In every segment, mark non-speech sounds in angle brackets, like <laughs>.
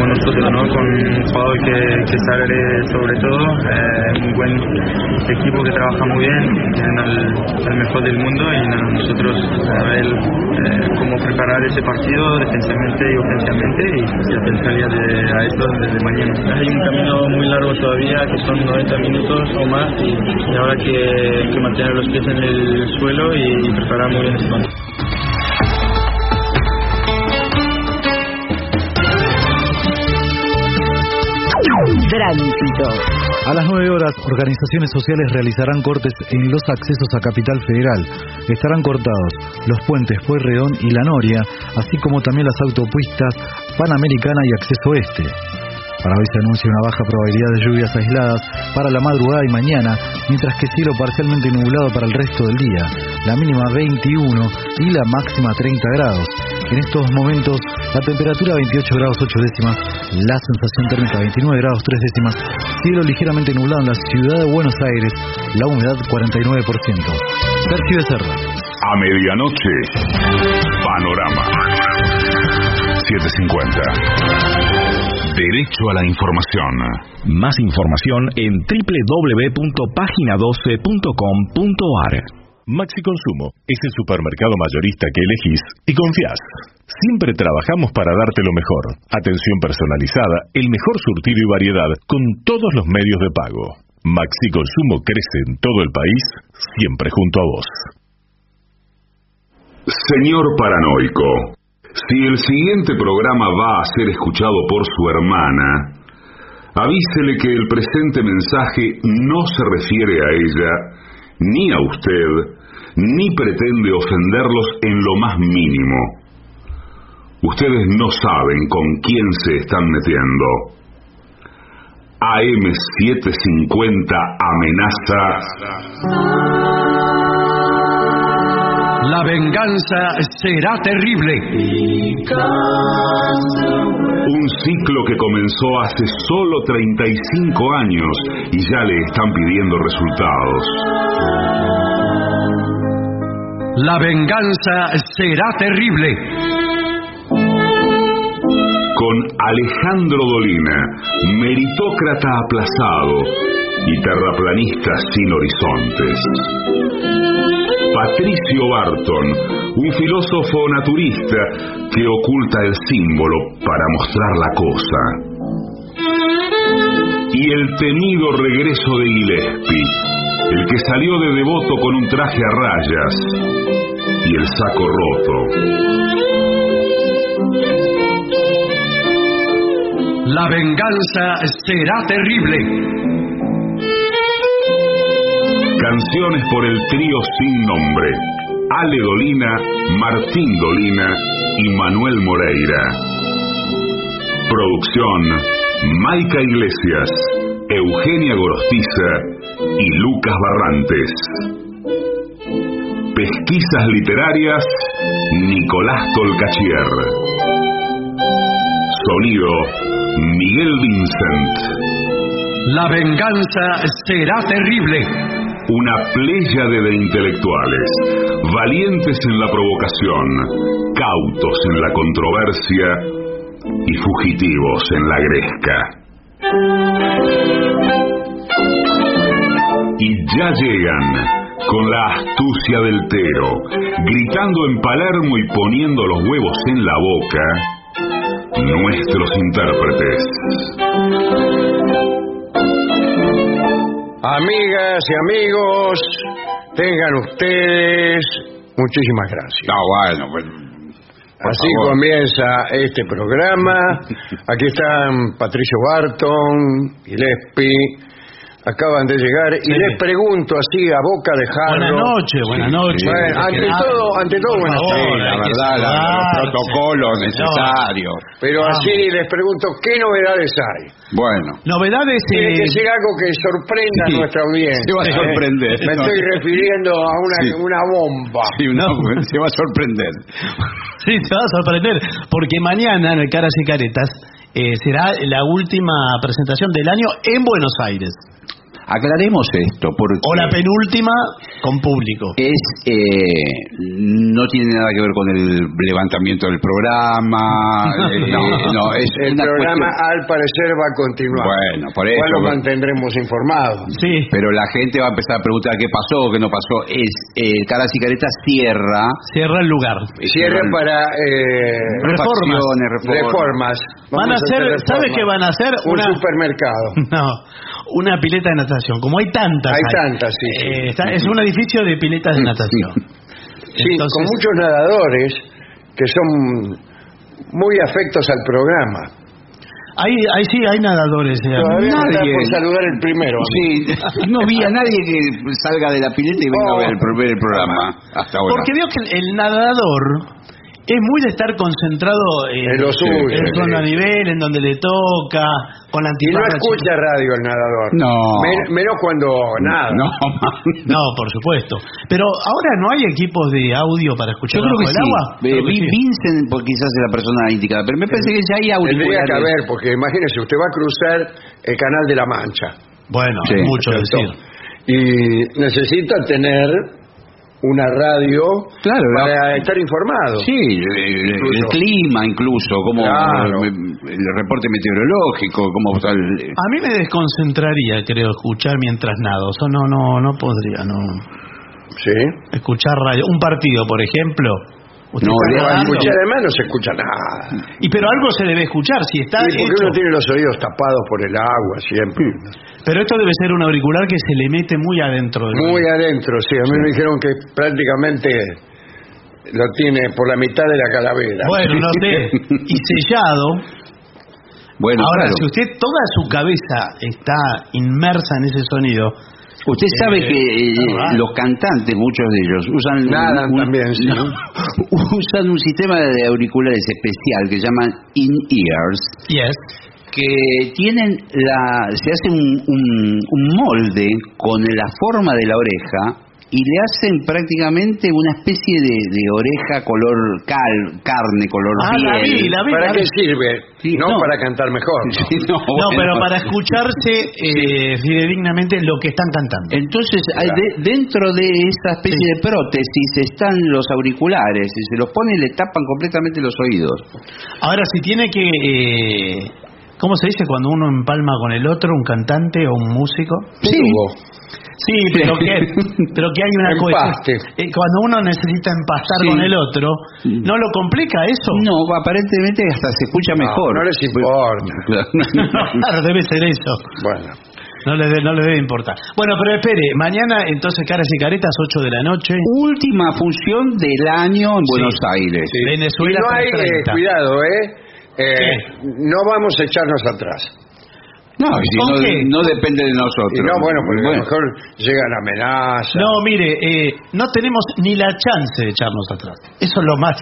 como nosotros, ¿no? Con un jugador que, que sobre todo, eh, un buen equipo que trabaja muy bien, tienen al, mejor del mundo y nosotros a ver eh, cómo preparar ese partido defensivamente y ofensivamente y, pensar ya de, a esto desde mañana. Hay un camino muy largo todavía, que son 90 minutos o más y, y ahora que, que mantener los pies en el suelo y, y preparar muy bien este partido. Tránsito. A las 9 horas, organizaciones sociales realizarán cortes en los accesos a Capital Federal. Estarán cortados los puentes Pueyrredón y La Noria, así como también las autopistas Panamericana y Acceso Este. Para hoy se anuncia una baja probabilidad de lluvias aisladas para la madrugada y mañana, mientras que cielo parcialmente nublado para el resto del día. La mínima 21 y la máxima 30 grados. En estos momentos la temperatura 28 grados 8 décimas, la sensación térmica 29 grados 3 décimas, cielo ligeramente nublado en la ciudad de Buenos Aires, la humedad 49%. Sergio Becerra. A medianoche, Panorama. 750. Derecho a la información. Más información en www.pagina12.com.ar. Maxi Consumo es el supermercado mayorista que elegís y confías. Siempre trabajamos para darte lo mejor. Atención personalizada, el mejor surtido y variedad con todos los medios de pago. Maxi Consumo crece en todo el país, siempre junto a vos. Señor paranoico, si el siguiente programa va a ser escuchado por su hermana, avísele que el presente mensaje no se refiere a ella, ni a usted, ni pretende ofenderlos en lo más mínimo. Ustedes no saben con quién se están metiendo. AM750 amenaza. La venganza será terrible. Un ciclo que comenzó hace solo 35 años y ya le están pidiendo resultados. La venganza será terrible. Con Alejandro Dolina, meritócrata aplazado y terraplanista sin horizontes. Patricio Barton, un filósofo naturista que oculta el símbolo para mostrar la cosa. Y el temido regreso de Gillespie, el que salió de devoto con un traje a rayas y el saco roto. La venganza será terrible. Canciones por el trío sin nombre. Ale Dolina, Martín Dolina y Manuel Moreira. Producción, Maica Iglesias, Eugenia Gorostiza y Lucas Barrantes. Pesquisas literarias, Nicolás Tolcachier. Sonido, Miguel Vincent. La venganza será terrible. Una pléyade de intelectuales, valientes en la provocación, cautos en la controversia y fugitivos en la gresca. Ya llegan, con la astucia del tero, gritando en Palermo y poniendo los huevos en la boca, nuestros intérpretes. Amigas y amigos, tengan ustedes muchísimas gracias. No, bueno, pues, por Así favor. comienza este programa. Aquí están Patricio Barton, Gillespie, acaban de llegar y les pregunto así a boca de jarro. Buenas noches, buenas noches. Bueno, ante todo, ante todo, Por buenas tardes. la que verdad, la- los protocolos necesarios. Pero así les pregunto, ¿qué novedades hay? Bueno, Novedades Tiene que eh, ser algo que sorprenda Sí, a nuestra audiencia. se va a ¿eh? sorprender. Me estoy refiriendo a una, Sí. una bomba. sí, una- se va a sorprender. Sí, te va a sorprender, porque mañana en el Caras y Caretas eh, será la última presentación del año en Buenos Aires. Aclaremos esto, porque O la penúltima con público. es eh, no tiene nada que ver con el levantamiento del programa. <laughs> eh, No, no, es el una programa cuestión- al parecer va a continuar. Bueno, por eso. Igual lo mantendremos informados. Sí. Pero la gente va a empezar a preguntar qué pasó, qué no pasó. Es eh, Caras y Caretas cierra. Cierra el lugar. Cierre para eh, Refacciones, reformas. reformas. Van a hacer, reformas. ¿sabe qué van a hacer? Un Una, supermercado. <laughs> no, una pileta de natación. Como hay tantas. Hay tantas, sí. Eh, está- es un edificio de piletas de natación. <laughs> Sí, Entonces- con muchos nadadores que son muy afectos al programa. Hay, hay, sí, hay nadadores. eh, Todavía Nadie. por saludar el primero. Sí, no vi a nadie que salga de la pileta y venga Oh. a ver el, pro- ver el programa hasta ahora. Porque veo que el, el nadador es muy de estar concentrado en, En lo suyo, en su sí. a nivel, en donde le toca, con la Y no escucha radio el nadador. No. Men- menos cuando nada. No. <laughs> No, por supuesto. Pero ahora no hay equipos de audio para escuchar yo creo que bajo el sí. agua. Eh, que vi- sí. Vincent pues, quizás es la persona indicada, pero me parece que ya hay Tendría que haber, porque imagínese, usted va a cruzar el canal de la Mancha. Bueno, Sí, mucho ¿cierto? decir. Y necesita tener una radio Claro, para la- estar informado. Sí, el, el- el Incluso. clima incluso, como Claro. el, el reporte meteorológico, como el- A mí me desconcentraría, creo, escuchar mientras nado. Eso no, no, no podría, no. Sí. Escuchar radio. Un partido, por ejemplo. No, además no se escucha nada. y pero algo se debe escuchar si está Sí, porque hecho. uno tiene los oídos tapados por el agua siempre. Pero esto debe ser un auricular que se le mete muy adentro. del Muy oído. adentro, sí. A mí me dijeron que prácticamente lo tiene por la mitad de la calavera. Bueno, no sé. <laughs> Y sellado. Bueno, Ahora, claro. si usted toda su cabeza está inmersa en ese sonido, Usted sabe que eh, los cantantes, muchos de ellos, usan también, sí. no, <laughs> usan un sistema de auriculares especial que llaman in-ears, yes. que tienen la, se hace un, un- un molde con la forma de la oreja y le hacen prácticamente una especie de, de oreja color cal, carne, color Ah, la vi, piel. la vi. ¿Para la qué vi. sirve? Sí, no, no. para cantar mejor. ¿no? <laughs> Sí, no, No, bueno. pero para escucharse eh, fidedignamente lo que están cantando. Entonces, hay de- dentro de esa especie de prótesis están los auriculares y se los pone y le tapan completamente los oídos. Ahora, si tiene que... eh, ¿Cómo se dice cuando uno empalma con el otro, un cantante o un músico? Sí. Sí, pero que, <laughs> pero que hay una Empaste. cosa. eh, cuando uno necesita empastar Sí. con el otro, ¿no lo complica eso? No, aparentemente hasta se escucha mejor. no les importa. <laughs> <laughs> claro, debe ser eso. Bueno. No le, de- no le debe importar. Bueno, pero espere, mañana entonces Caras y Caretas, 8 de la noche. Última función del año en Buenos Aires. Sí. Venezuela y no hay, eh, 330. cuidado, ¿eh? Eh, ¿Qué? no vamos a echarnos atrás. No, si ¿Con no, depende de nosotros. Y no, bueno, porque a lo mejor llegan amenazas. No, mire, eh, no tenemos ni la chance de echarnos atrás. Eso es lo más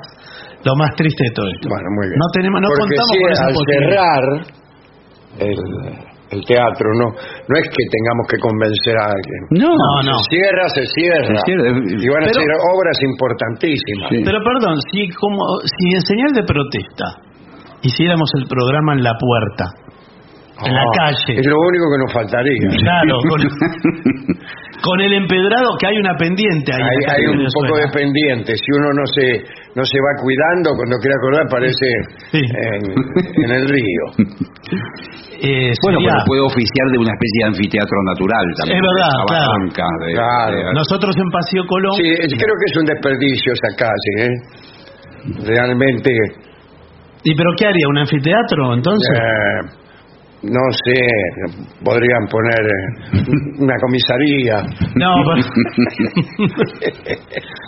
lo más triste de todo esto. Bueno, muy bien. No tenemos, no Porque contamos si con esa al cerrar el, el teatro, no, no es que tengamos que convencer a alguien. No, No, no. Se cierra, se cierra. Se cierra. Y van a ser obras importantísimas. Sí. Pero perdón, si como si en señal de protesta hiciéramos el programa en la puerta, en la Ah, calle, Es lo único que nos faltaría. claro, <laughs> con, con el empedrado que hay una pendiente ahí. Hay, hay un Venezuela. poco de pendiente. Si uno no se no se va cuidando, cuando quiere acordar parece Sí. en, en el río. Eh, Bueno, sería- pero puede oficiar de una especie de anfiteatro natural también. Es verdad, La claro. de- Claro. de- nosotros en Paseo Colón, Sí, es- creo que es un desperdicio esa calle. ¿eh? Realmente, ¿y pero qué haría? ¿Un anfiteatro entonces? eh, no sé, podrían poner eh, una comisaría. No, <laughs> pero-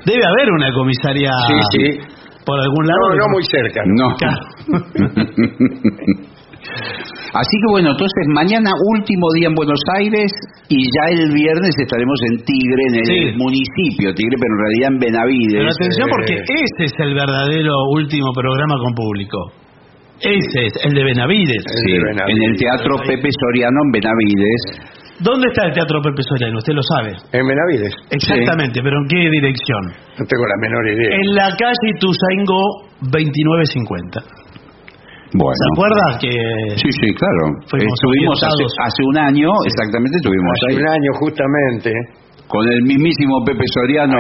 debe haber una comisaría Sí, sí. por algún lado. No, no muy cerca. No. Claro. <laughs> Así que bueno, entonces mañana último día en Buenos Aires y ya el viernes estaremos en Tigre, en el Sí. municipio Tigre, pero en realidad en Benavides. Pero atención eh, porque ese es el verdadero último programa con público. Ese es, el de Benavides. El Sí, de Benavides. en el Teatro Pepe Soriano en Benavides. ¿Dónde está el Teatro Pepe Soriano? Usted lo sabe. En Benavides. Exactamente, pero ¿en qué dirección? No tengo la menor idea. En la calle Ituzaingó 2950. Bueno. ¿Se acuerda que Sí, sí, claro. Estuvimos hace, hace un año, exactamente, estuvimos Hace ahí. un año justamente. Con el mismísimo Pepe Soriano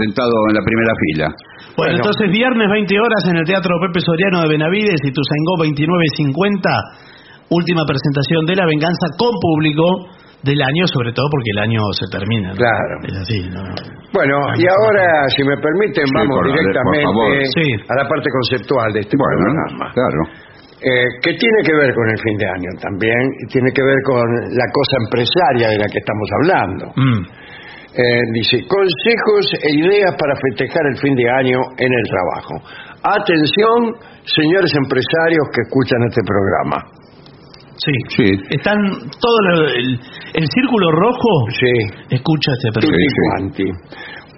sentado en la primera fila. Bueno, Bueno. entonces viernes 20 horas en el Teatro Pepe Soriano de Benavides y Tuzangó 2950, última presentación de La Venganza con público del año, sobre todo porque el año se termina. ¿no? Claro. Es así, ¿no? Bueno, y ahora, si me permiten, Sí, vamos por- directamente. Sí. a la parte conceptual de este Bueno, programa. claro. Eh, que tiene que ver con el fin de año también, tiene que ver con la cosa empresaria de la que estamos hablando. Mm. Eh, dice, consejos e ideas para festejar el fin de año en el trabajo. Atención, señores empresarios que escuchan este programa. Sí. Sí. Están todo lo- el, el círculo rojo Sí, escucha este programa. sí.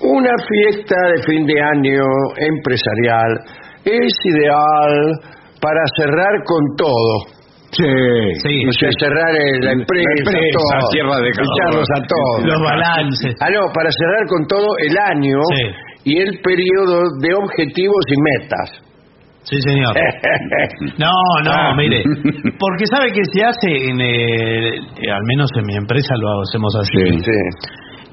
Una fiesta de fin de año empresarial es ideal para cerrar con todo. Sí. Sí. Cerrar eh, la empresa, empresa, todo, cierra de echarlos a todos. Los balances. Ah, no, para cerrar con todo el año Sí. y el periodo de objetivos y metas. Sí, señor. <laughs> No, no, Ah. mire. Porque sabe que se hace, en, eh, eh, al menos en mi empresa lo hacemos así. Sí. Sí,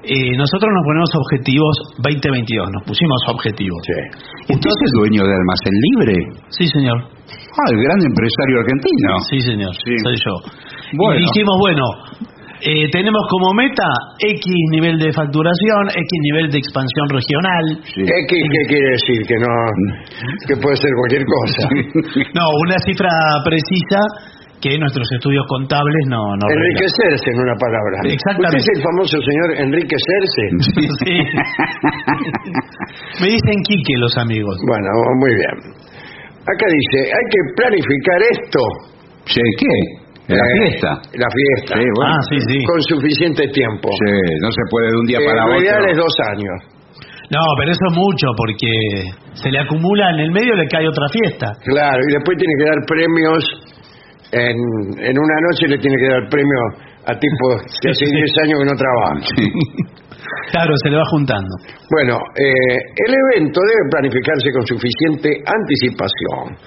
Eh, nosotros nos ponemos objetivos 2022, nos pusimos objetivos. sí. ¿Usted es el dueño de Almacén Libre? Sí, señor. Ah, el gran empresario argentino. Sí, señor. Sí. Soy yo. Bueno. Y dijimos, bueno, eh, tenemos como meta X nivel de facturación, X nivel de expansión regional. Sí. X, ¿qué quiere decir? Que no, que puede ser cualquier cosa. <laughs> No, una cifra precisa que nuestros estudios contables no, no. Enriquecerse en una palabra. Exactamente. ¿Usted es el famoso señor enriquecerse? <laughs> Sí. <laughs> Me dicen Quique los amigos. Bueno, muy bien. Acá dice, hay que planificar esto. Sí, ¿qué? La Eh, fiesta. La fiesta. Sí, bueno. Ah, sí, sí. Con suficiente tiempo. Sí, no se puede de un día Eh, para lo otro. ideal es dos años. No, pero eso es mucho porque se le acumula en el medio le cae otra fiesta. Claro, y después tiene que dar premios. En, en una noche le tiene que dar premio a tipos <laughs> que hace 10 años que no trabajan. Sí. Claro, se le va juntando. Bueno, eh, el evento debe planificarse con suficiente anticipación,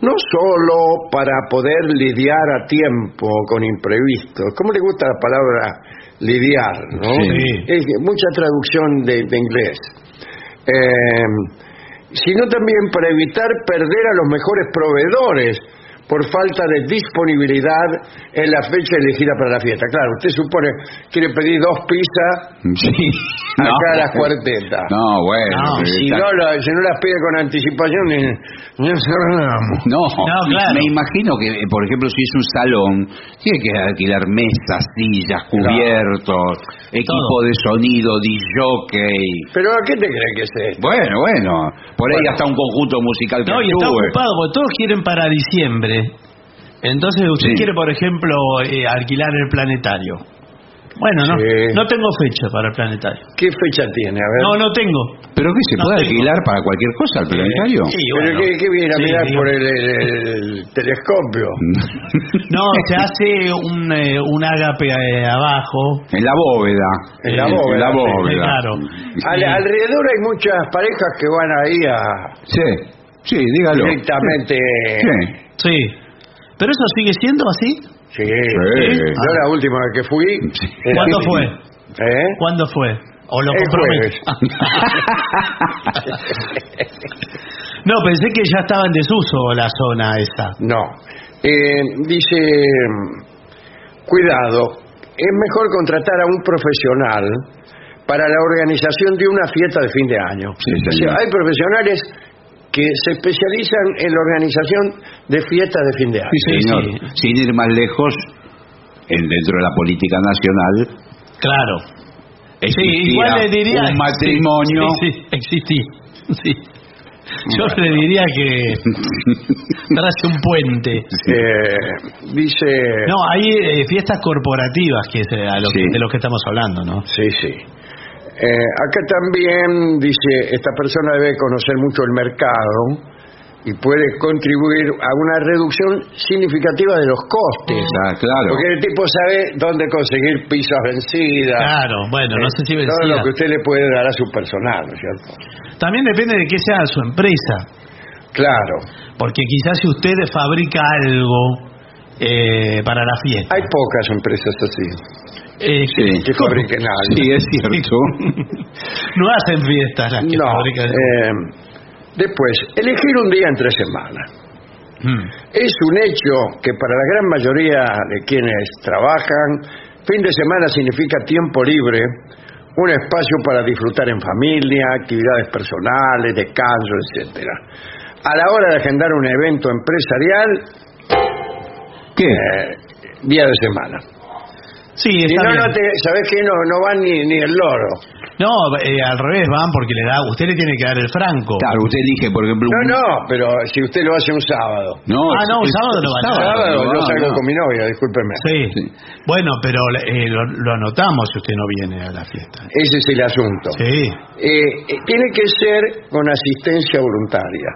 no solo para poder lidiar a tiempo con imprevistos. ¿Cómo le gusta la palabra lidiar? ¿no? Sí. Es mucha traducción de, de inglés. Eh, sino también para evitar perder a los mejores proveedores por falta de disponibilidad en la fecha elegida para la fiesta. Claro, usted supone quiere pedir dos pizzas <laughs> Sí. acá a las cuartetas. No, bueno. No, Si no, la- si no las pide con anticipación, ni, ni cerramos. <laughs> No, No, claro. me imagino que, eh, por ejemplo, si es un salón, tiene que alquilar mesas, sillas, cubiertos, equipo de sonido, jockey. ¿Pero a qué te crees que es esto? Bueno, bueno, por ahí Bueno. hasta un conjunto musical que No, y está ocupado porque todos quieren para diciembre. Entonces usted Sí. quiere, por ejemplo, eh, alquilar el planetario. Bueno, no, Sí. no tengo fecha para el planetario. ¿Qué fecha tiene? A ver. No, no tengo. ¿Pero qué se No puede tengo. alquilar para cualquier cosa el planetario? Sí, ¿Pero bueno. qué, qué viene a Sí, mirar por el, el- el telescopio? <laughs> No, se hace un, eh, un ágape eh, abajo. En la bóveda. En la Eh, bóveda, En la sí, bóveda. claro. Al- alrededor hay muchas parejas que van ahí a Sí, sí, dígalo. directamente. Sí. Sí. ¿Pero eso sigue siendo así? Sí. Sí. Yo la última vez que fui. era- ¿Cuándo fue? ¿Eh? ¿Cuándo fue? ¿O lo El <laughs> no, pensé que ya estaba en desuso la zona esa. No. Eh, dice, cuidado, es mejor contratar a un profesional para la organización de una fiesta de fin de año. Sí, O sea, señor. hay profesionales que se especializan en la organización de fiestas de fin de año. Sí, señor. Sin ir más lejos, en- dentro de la política nacional, Claro. Sí, igual le diría... un matrimonio. Sí, sí, existí. Sí. Yo le diría que <laughs> trace un puente. Eh, dice, No, hay eh, fiestas corporativas que es eh, a lo que- de lo que estamos hablando, ¿no? sí, sí. Eh, acá también dice, esta persona debe conocer mucho el mercado y puede contribuir a una reducción significativa de los costes. Ah, claro. Porque el tipo sabe dónde conseguir pizzas vencidas. Claro, bueno, no eh, sé si Todo vencida. lo que usted le puede dar a su personal, ¿no es cierto? También depende de qué sea su empresa. Claro. Porque quizás si usted fabrica algo eh, para la fiesta. Hay pocas empresas así eh, que fabriquen algo. Sí, es cierto. <laughs> no hacen fiestas las que No. fabrican. eh, después, elegir un día entre semana. Mm. Es un hecho que para la gran mayoría de quienes trabajan, fin de semana significa tiempo libre, un espacio para disfrutar en familia, actividades personales, descanso, etcétera. A la hora de agendar un evento empresarial, ¿Qué? eh, día de semana. Sí, está no, bien. no te, ¿sabes qué? No, no van ni, ni el loro. No, eh, al revés van porque le da, usted le tiene que dar el franco. Claro, usted elige, por ejemplo... No, un- no, pero si usted lo hace un sábado. No, Ah, no, un sábado no va a sábado, yo no, salgo no. con mi novia, discúlpeme. Sí. Sí. Bueno, pero eh, lo, lo anotamos si usted no viene a la fiesta. Ese es el asunto. Sí. Eh, eh, tiene que ser con asistencia voluntaria.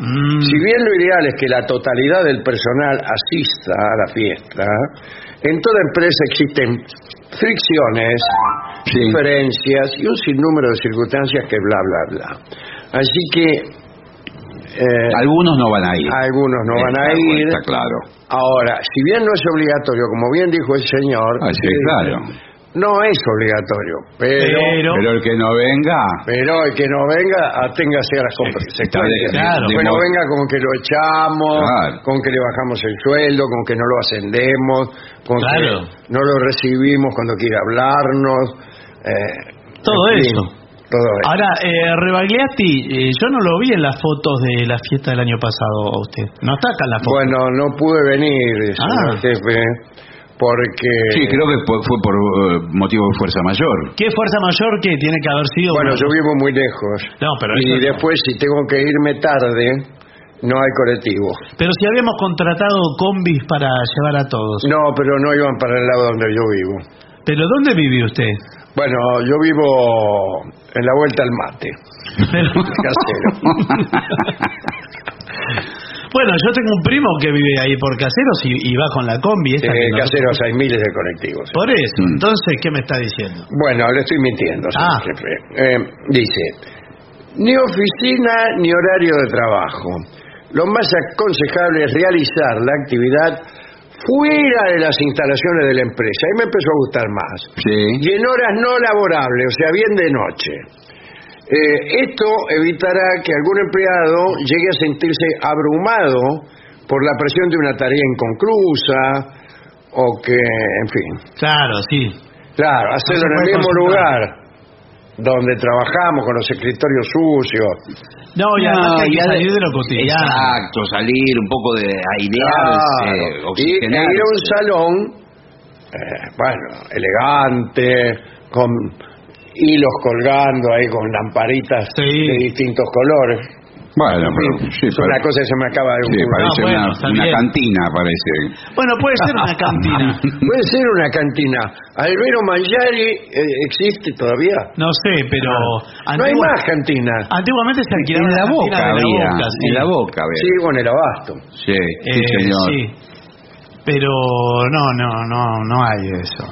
Mm, Si bien lo ideal es que la totalidad del personal asista a la fiesta, en toda empresa existen fricciones, Sí. diferencias y un sinnúmero de circunstancias que bla, bla, bla. Así que eh, Algunos no van a ir. algunos no van a ir. Está claro. Ahora, si bien no es obligatorio, como bien dijo el señor, Ah, sí, eh, claro. No es obligatorio, pero, Pero- Pero el que no venga... pero el que no venga, aténgase a las consecuencias. Claro. Que no venga con que lo echamos, Claro. con que le bajamos el sueldo, con que no lo ascendemos, con Claro. que no lo recibimos cuando quiere hablarnos. eh, Todo en fin, eso. Todo eso. Ahora, eh, Rebagliati, eh, yo no lo vi en las fotos de la fiesta del año pasado a usted. No está acá en la foto. Bueno, no pude venir, señor Ah. jefe, porque... Sí, creo que fue por eh, motivo de fuerza mayor. ¿Qué fuerza mayor que tiene que haber sido? Bueno, una- yo vivo muy lejos. No, pero y eso después, si tengo que irme tarde, no hay colectivo. Pero si habíamos contratado combis para llevar a todos. No, pero no iban para el lado donde yo vivo. ¿Pero dónde vive usted? Bueno, yo vivo en la vuelta al mate, <laughs> casero. <laughs> bueno, yo tengo un primo que vive ahí por Caseros y, y va con la combi. esta Eh, que caseros hay miles de colectivos. Por eso, Mm. entonces, ¿qué me está diciendo? Bueno, le estoy mintiendo, señor Ah. jefe. Eh, dice, ni oficina ni horario de trabajo. Lo más aconsejable es realizar la actividad fuera de las instalaciones de la empresa. Ahí me empezó a gustar más. Sí. y en horas no laborables, o sea, bien de noche. Eh, esto evitará que algún empleado llegue a sentirse abrumado por la presión de una tarea inconclusa o que, en fin, Claro, sí. claro, hacerlo en el mismo lugar donde trabajamos con los escritorios sucios. No, y además que hay que ya salir de lo cotidiano. Exacto, salir un poco de airearse, Claro, y e oxigenarse. ir a un salón, eh, bueno, elegante, con hilos colgando ahí con lamparitas Sí. de distintos colores. Bueno, En pero sí, es una cosa que se me acaba de sí, ocurrir. parece Ah, bueno, una, cantina, parece. Bueno, puede ser una cantina. <laughs> Puede ser una cantina. Albero Mangiari eh, existe todavía. No sé, pero... No hay más cantinas. Antiguamente se alquilaba En la boca de la había, Boca, sí. en la boca había. Sí, con el abasto. Sí, sí, Eh, señor. sí. Pero no, no, no, no hay eso.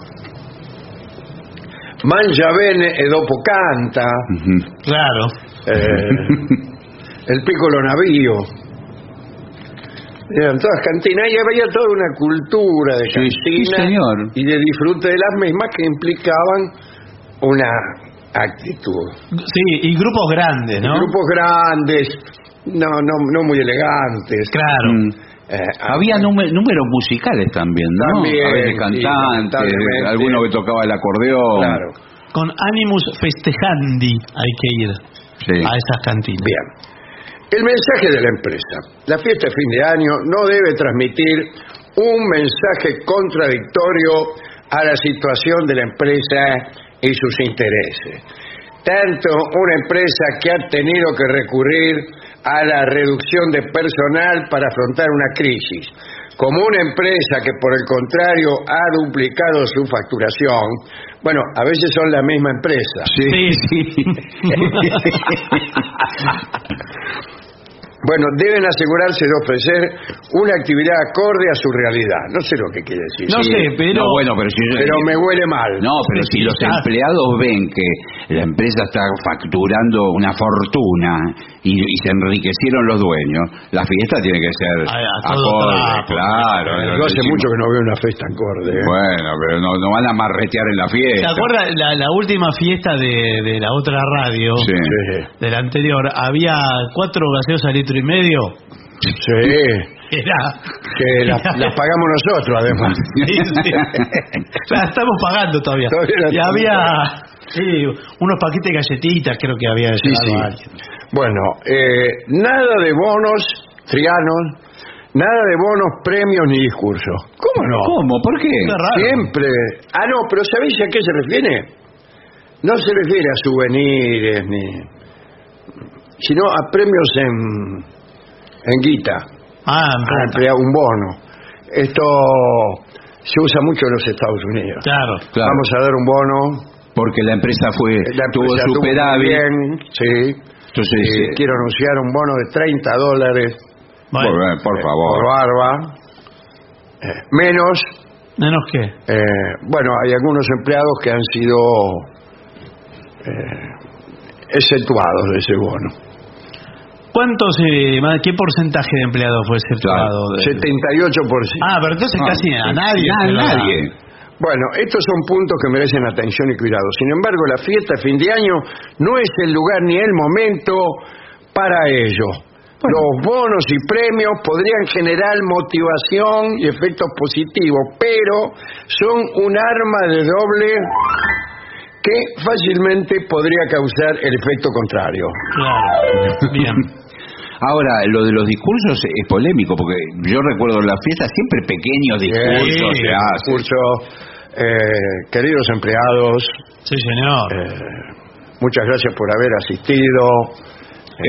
Mangia bene e dopo canta. Claro. eh, el piccolo navío. Eran todas cantinas y había toda una cultura de Sí, sí, cantina señor. y de disfrute de las mismas que implicaban una actitud. Sí, y grupos grandes, ¿no? Grupos grandes, no, no, no muy elegantes. Claro. Mm. Eh, Había núme- números musicales también, ¿no? También, a veces cantantes, alguno que tocaba el acordeón. Claro. Con Animus Festejandi hay que ir Sí. a esas cantinas. Bien. El mensaje de la empresa. La fiesta de fin de año no debe transmitir un mensaje contradictorio a la situación de la empresa y sus intereses. Tanto una empresa que ha tenido que recurrir a la reducción de personal para afrontar una crisis, como una empresa que por el contrario ha duplicado su facturación, bueno, a veces son la misma empresa. Sí, sí. <laughs> <laughs> Bueno, deben asegurarse de ofrecer una actividad acorde a su realidad. No sé lo que quiere decir. No sé, pero... No, bueno, pero si yo- Pero me huele mal. No, pero si los empleados ven que la empresa está facturando una fortuna y, y se enriquecieron los dueños, la fiesta tiene que ser A- a todo acorde, trapo. claro. Yo hace mucho que no veo una fiesta acorde. ¿eh? Bueno, pero no, no van a marretear en la ¿Se fiesta. acuerda la, la última fiesta de, de la otra radio? Sí. Sí, De la anterior, había cuatro gaseosas litro y medio. sí. <laughs> Era. Que las, las pagamos nosotros, además. <laughs> Sí, sí. La estamos pagando todavía. Todavía y había sí, unos paquetes de galletitas, creo que había Sí, llevado sí. a alguien. Bueno, eh, nada de bonos, trianos, nada de bonos, premios ni discursos. ¿Cómo no? ¿Cómo? ¿Por qué? Siempre. Ah, no, pero ¿sabéis a qué se refiere? No se refiere a souvenirs ni. Sino a premios en. en guita. Ah, en a plata. emplear un bono. Esto se usa mucho en los Estados Unidos. Claro. Claro. Vamos a dar un bono. Porque la empresa fue La tuvo empresa tuvo muy superávit. bien, sí. Entonces, Eh, eh, quiero anunciar un bono de 30 dólares por, Bueno, por por favor. barba. Eh, menos, menos que. eh, bueno, hay algunos empleados que han sido eh, exceptuados de ese bono. ¿Cuántos, eh, qué porcentaje de empleados fue exceptuado? de- 78%. Ah, pero entonces Ah, casi a nadie. Nadie. Bueno, estos son puntos que merecen atención y cuidado. Sin embargo, la fiesta fin de año no es el lugar ni el momento para ello. Los bonos y premios podrían generar motivación y efectos positivos, pero son un arma de doble que fácilmente podría causar el efecto contrario. Claro. Bien. <laughs> Ahora, lo de los discursos es polémico, porque yo recuerdo en la fiesta siempre pequeños discursos Sí, se hacen. discurso, eh, queridos empleados, Sí, señor. eh, muchas gracias por haber asistido.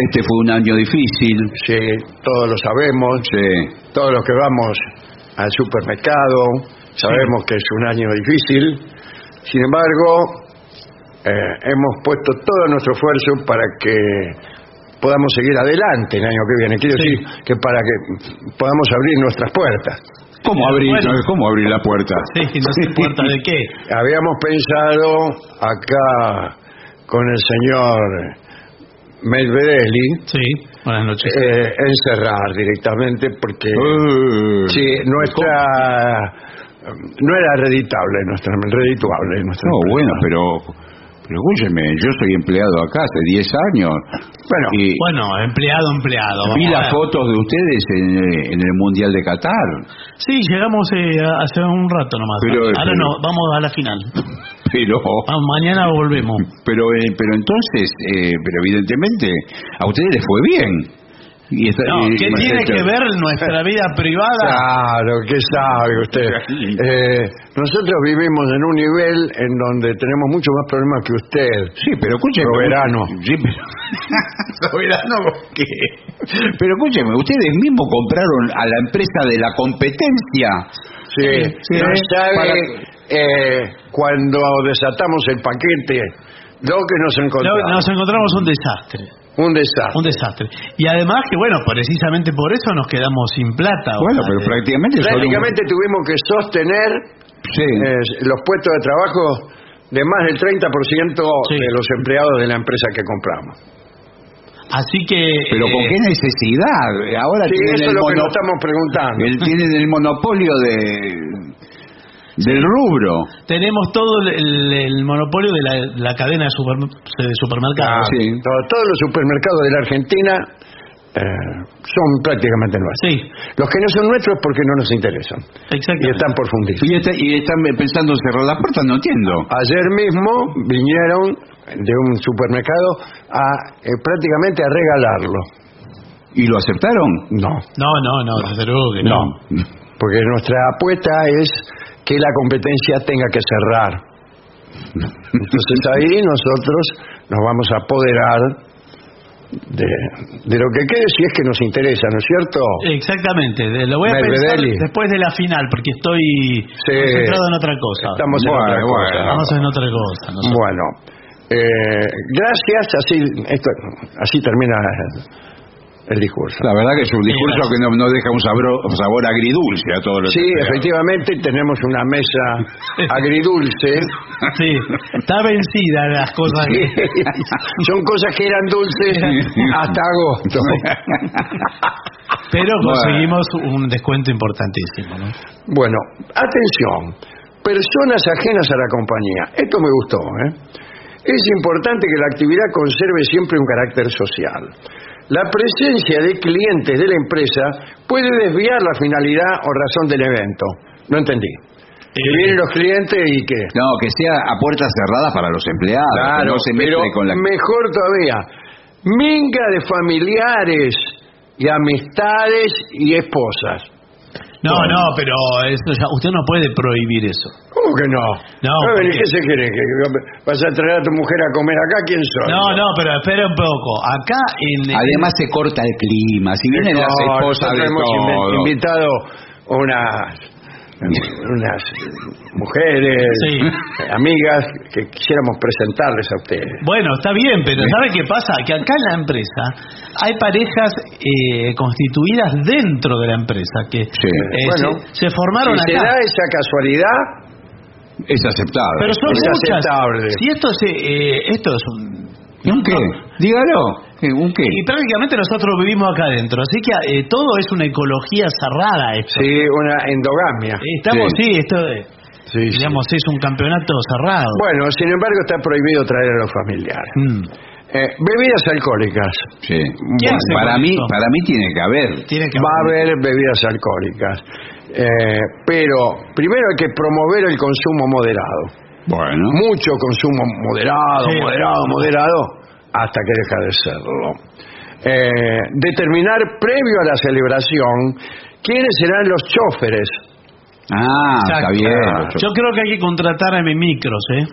Este fue un año difícil. Sí, todos lo sabemos. Sí. Todos los que vamos al supermercado sabemos que es un año difícil. Sin embargo, eh, hemos puesto todo nuestro esfuerzo para que podamos seguir adelante el año que viene. Quiero Sí. decir que para que podamos abrir nuestras puertas. ¿Cómo abrir, Bueno. ¿Cómo abrir la puerta? Sí, no se importa de qué. <laughs> Habíamos pensado acá con el señor Medvedeli Sí, buenas noches. eh, encerrar directamente porque Eh, sí, nuestra no era reditable nuestra redituable nuestra No, empresa. bueno, pero, pero escúcheme, yo soy empleado acá hace 10 años. Bueno, y Bueno, empleado, empleado. vi las fotos de ustedes en, eh, en el Mundial de Qatar. Sí, llegamos eh, hace un rato nomás. Pero- Ahora pero- no, vamos a la final. <laughs> Pero, Vamos, mañana volvemos. pero, eh, pero entonces, eh, pero evidentemente, a ustedes les fue bien. Y No, y- ¿qué y- tiene que ver nuestra vida privada? Claro, ¿qué sabe usted? <laughs> Eh, nosotros vivimos en un nivel en donde tenemos mucho más problemas que usted. Sí, pero escúcheme. Soberano. <laughs> Sí, pero... <laughs> ¿Soberano qué? Pero escúcheme, ustedes mismos compraron a la empresa de la competencia. Sí, sí, no eh, sabe para- eh, cuando desatamos el paquete lo que nos No, encontramos. Nos encontramos un desastre. Un desastre. Un desastre. Y además que, bueno, precisamente por eso nos quedamos sin plata. Bueno, pero de- prácticamente... un- Prácticamente tuvimos que sostener Sí. eh, los puestos de trabajo de más del 30% Sí. de los empleados de la empresa que compramos. Así que... Pero ¿con eh, qué necesidad? Ahora Sí, tienen, eso es el lo que nos estamos preguntando. el- tienen el monopolio de del rubro. Tenemos todo el, el monopolio de la, la cadena de, super- de supermercados. Ah, todo- todos los supermercados de la Argentina eh, son prácticamente nuestros. Sí, Los que no son nuestros porque no nos interesan. Y están por fundir. Y, está- y están pensando en cerrar la puerta, no entiendo. Ayer mismo vinieron de un supermercado a eh, prácticamente a regalarlo. ¿Y lo aceptaron? No, No, no, no, desde luego que no. porque nuestra apuesta es que la competencia tenga que cerrar. Entonces ahí nosotros nos vamos a apoderar de, de lo que quede si es que nos interesa, ¿no es cierto? Exactamente, de- lo voy a pensar después de la final porque estoy concentrado en otra cosa. Estamos en Bueno, otra bueno. cosa. Estamos en otra cosa. nosotros. Bueno, eh, gracias, así, esto, así termina el discurso. La verdad que es un discurso que no, no deja un sabor, un sabor agridulce a todo lo que Sí, se efectivamente tenemos una mesa agridulce. <laughs> Sí, está vencida las cosas. Sí, Son cosas que eran dulces hasta agosto. <laughs> Pero conseguimos un descuento importantísimo, ¿no? Bueno, atención, personas ajenas a la compañía. Esto me gustó, ¿eh? Es importante que la actividad conserve siempre un carácter social. La presencia de clientes de la empresa puede desviar la finalidad o razón del evento. No entendí. Que vienen los clientes y que... No, que sea a puertas cerradas para los empleados, Claro, no se pero mezcle con la... mejor todavía, minga de familiares y amistades y esposas. No, no, pero eso ya- usted no puede prohibir eso. ¿Cómo que no? No, ver, ¿y porque- ¿qué se quiere? ¿Que vas a traer a tu mujer a comer acá? ¿Quién soy? No, no, pero espera un poco. Acá en... Además se corta el clima, si vienen las No, esposas de invitado unas unas mujeres, Sí. amigas que quisiéramos presentarles a ustedes. Bueno, está bien, pero ¿sabe qué pasa? Que acá en la empresa hay parejas eh, constituidas dentro de la empresa que eh, Bueno, se, se formaron si se acá. da esa casualidad, Es aceptable. Pero son es muchas. aceptable. Si esto es, eh, esto es un... ¿Un qué? Dígalo. ¿Eh, ¿Un qué? Y prácticamente nosotros vivimos acá adentro, así que eh, todo es una ecología cerrada esto. sí, una endogamia. Estamos, sí, esto eh, Sí, sí. digamos es un campeonato cerrado. Bueno, sin embargo, está prohibido traer a los familiares. Mm. Eh, bebidas alcohólicas. Sí. ¿Qué hace para mí, para mí tiene que haber. Tiene que Va a haber bebidas alcohólicas. Eh, pero primero hay que promover el consumo moderado. Bueno. Mucho consumo moderado, Sí. moderado, moderado, hasta que deja de serlo. Eh, determinar previo a la celebración quiénes serán los choferes. Ah, está bien. Yo creo que hay que contratar a micros, ¿eh?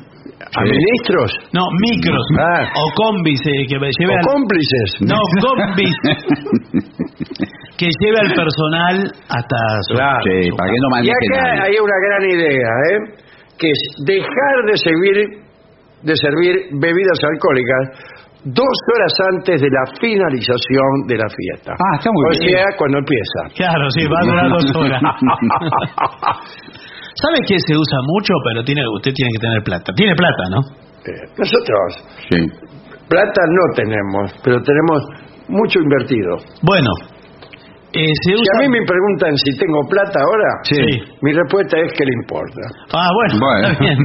¿A ministros? No, micros. Ah. O combis eh, que lleve ¿O al... cómplices? No, combis. <laughs> que lleve al personal hasta su... Claro. Sí, para que no Y acá nadie. hay una gran idea, ¿eh? que es dejar de servir, de servir bebidas alcohólicas dos horas antes de la finalización de la fiesta. Ah, está muy o bien. sea, cuando empieza. Claro, sí, va a durar dos <laughs> horas. <laughs> ¿Sabe qué se usa mucho? Pero tiene, usted tiene que tener plata. Tiene plata, ¿no? Eh, Nosotros Sí. plata no tenemos, pero tenemos mucho invertido. Bueno, eh, se Si a mí me preguntan si tengo plata ahora, Sí. mi respuesta es que le importa. Ah, bueno, Bueno. está bien.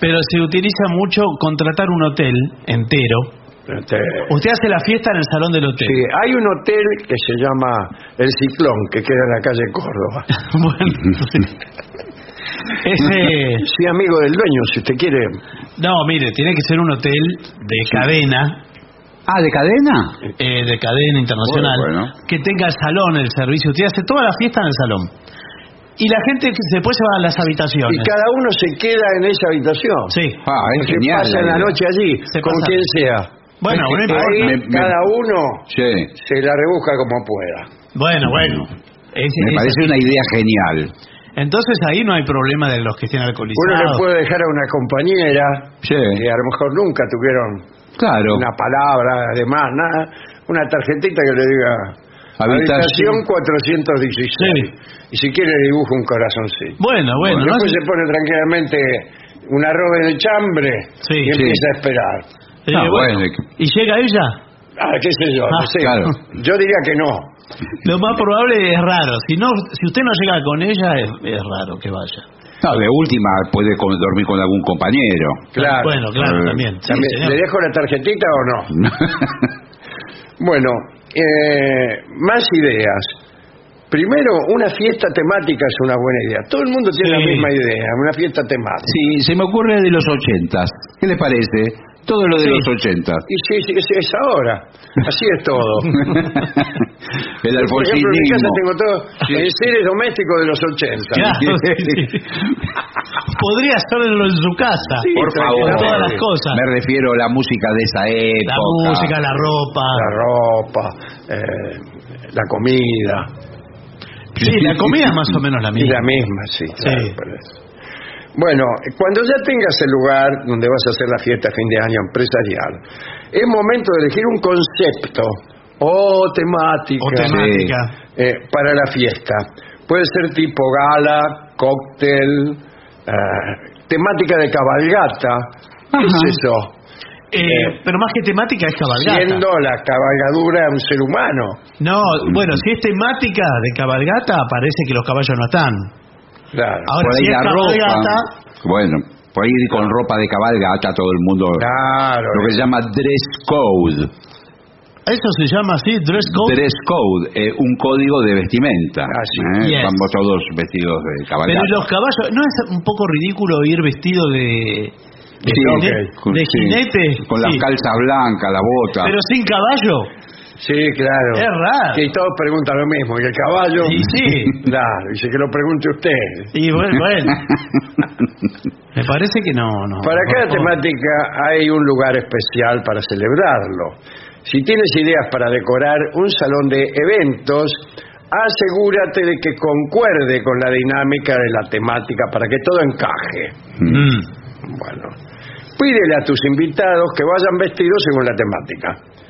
Pero se utiliza mucho contratar un hotel entero. Este, Usted hace la fiesta en el salón del hotel. Sí, hay un hotel que se llama El Ciclón, que queda en la calle Córdoba. <laughs> bueno, sí. Ese... Sí, amigo del dueño, si usted quiere. No, mire, tiene que ser un hotel de cadena, Ah, ¿de cadena? eh, de cadena internacional, Bueno, bueno. que tenga el salón, el servicio. Usted hace toda la fiesta en el salón. Y la gente después se va a las habitaciones. Y cada uno se queda en esa habitación. Sí. Ah, es Se genial. pasa la noche allí, Se con pasa. quien sea. Bueno. Ahí Me- me- cada uno Sí. se la rebusca como pueda. Bueno, bueno. Es- Me es- parece una idea genial. Entonces ahí no hay problema de los que estén Uno alcoholizados. le puede dejar a una compañera Sí. que a lo mejor nunca tuvieron Claro. una palabra, además, nada, una tarjetita que le diga Habitación. habitación 416. Y si quiere le dibujo un corazoncito. Bueno, bueno. no Después hace- se pone tranquilamente una robe de chambre Sí, y sí. empieza a esperar. Eh, Ah, bueno. bueno. ¿Y llega ella? Ah, qué sé yo, no Ah, sé. claro. Yo diría que no. Lo más probable es raro. Si no, si usted no llega con ella, es, es raro que vaya. No, de última puede con- dormir con algún compañero. Claro. Bueno, claro, Eh, también. Sí, También, señor. ¿Le dejo la tarjetita o no? <laughs> Bueno, eh, más ideas. Primero, una fiesta temática es una buena idea. Todo el mundo tiene Sí. la misma idea, una fiesta temática. Sí, se me ocurre de los ochentas. ¿Qué le parece? Todo lo de Sí. los ochentas. Y sí, sí, es, es ahora. Así es todo. <laughs> El Por ejemplo, en mi casa tengo todo en seres domésticos de los 80. Claro, sí, sí. Podría hacerlo en su casa. Sí, Por favor. Con todas las cosas. Me refiero a la música de esa época. La música, la ropa. La ropa, eh, la comida. Sí, la comida es más o menos la Y misma. la misma, sí. claro, Sí. por eso. Bueno, cuando ya tengas el lugar donde vas a hacer la fiesta a fin de año empresarial, es momento de elegir un concepto O temática. O temática. Eh, para la fiesta. Puede ser tipo gala, cóctel, eh, temática de cabalgata. ¿Qué es eso? Eh, pero más que temática es cabalgata. Siendo la cabalgadura de un ser humano. No, bueno, si es temática de cabalgata, parece que los caballos no están. Claro. Ahora, por ahí si la cabalgata, ropa. Bueno, por ahí con ropa de cabalgata todo el mundo. Claro. Lo que se llama dress code. eso se llama así, dress code. Dress code, eh, un código de vestimenta. Así ¿eh? Yes. Vamos todos vestidos de Pero cabalgata. los caballos, ¿no es un poco ridículo ir vestido de, de, Sí, jine- con- de sí, jinete? Con Sí. las calzas blancas, la bota. Pero sin caballo. Sí, claro. Es raro. Y todos preguntan lo mismo. ¿Y el caballo? Sí, sí. <laughs> Claro, dice que lo pregunte usted. Y bueno, bueno. <laughs> me parece que no, no. Para cada temática hay un lugar especial para celebrarlo. Si tienes ideas para decorar un salón de eventos, asegúrate de que concuerde con la dinámica de la temática para que todo encaje. Mm. Bueno, pídele a tus invitados que vayan vestidos según la temática.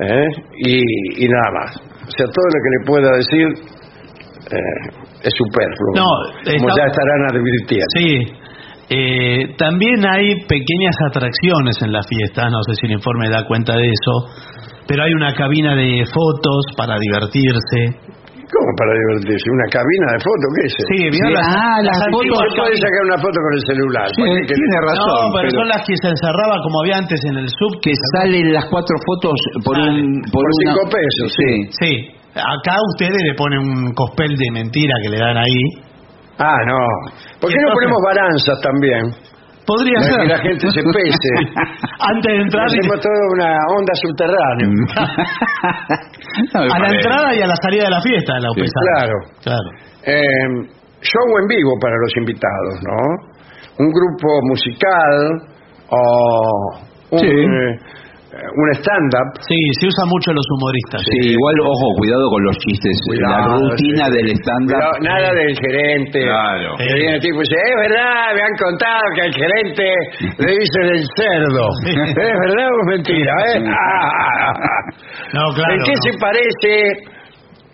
¿Eh? Y, y nada más. O sea, todo lo que le pueda decir eh, es superfluo. No, como está- ya estarán advirtiendo. Sí. Eh, también hay pequeñas atracciones en la fiesta, no sé si el informe da cuenta de eso, pero hay una cabina de fotos para divertirse. ¿Cómo para divertirse? ¿Una cabina de fotos? ¿Qué es eso? Sí, ¿vio Sí, las, ah, las las fotos puede cabinas? sacar una foto con el celular. Tiene razón. No, pero, pero- son las que se encerraba como había antes en el sub. que salen las cuatro fotos por un Por una- cinco pesos, sí. Sí. Acá ustedes le ponen un cospel de mentira que le dan ahí. Ah, no. ¿Por qué no ponemos baranzas también? Podría ser. que la gente se pese. <laughs> Antes de entrar, Hacemos toda una onda subterránea. <laughs> No, a la entrada y a la salida de la fiesta, la Sí, UPSA. Claro. Claro. Eh, show en vivo para los invitados, ¿no? Un grupo musical o un, Sí. eh, un stand-up. Sí, se usa mucho los humoristas. Sí, igual, ojo, cuidado con los chistes. la rutina sí. del. Cuidado, Nada del gerente. Claro. Que viene el tipo y dice, es verdad, me han contado que al gerente le dicen el cerdo. <laughs> ¿Es verdad o es mentira? eh? Ah. <laughs> No, claro. ¿En qué no. se parece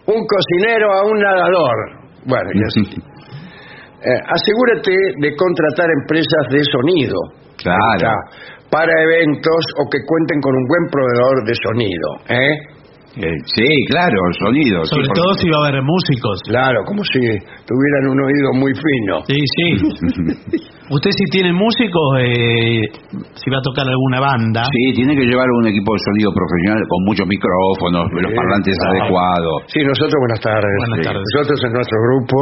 un cocinero a un nadador? Bueno, y así. <laughs> Eh, asegúrate de contratar empresas de sonido. Claro. Acá, Para eventos o que cuenten con un buen proveedor de sonido. ¿eh? Eh, sí, claro, sonido. sí, Sobre porque- todo si va a haber músicos. Claro, como si tuvieran un oído muy fino. Sí, sí. <laughs> Usted si tiene músicos, eh, si va a tocar alguna banda. Sí, tiene que llevar un equipo de sonido profesional con muchos micrófonos, los parlantes claro. adecuados. Sí, nosotros buenas tardes. Buenas Sí. tardes. Nosotros en nuestro grupo,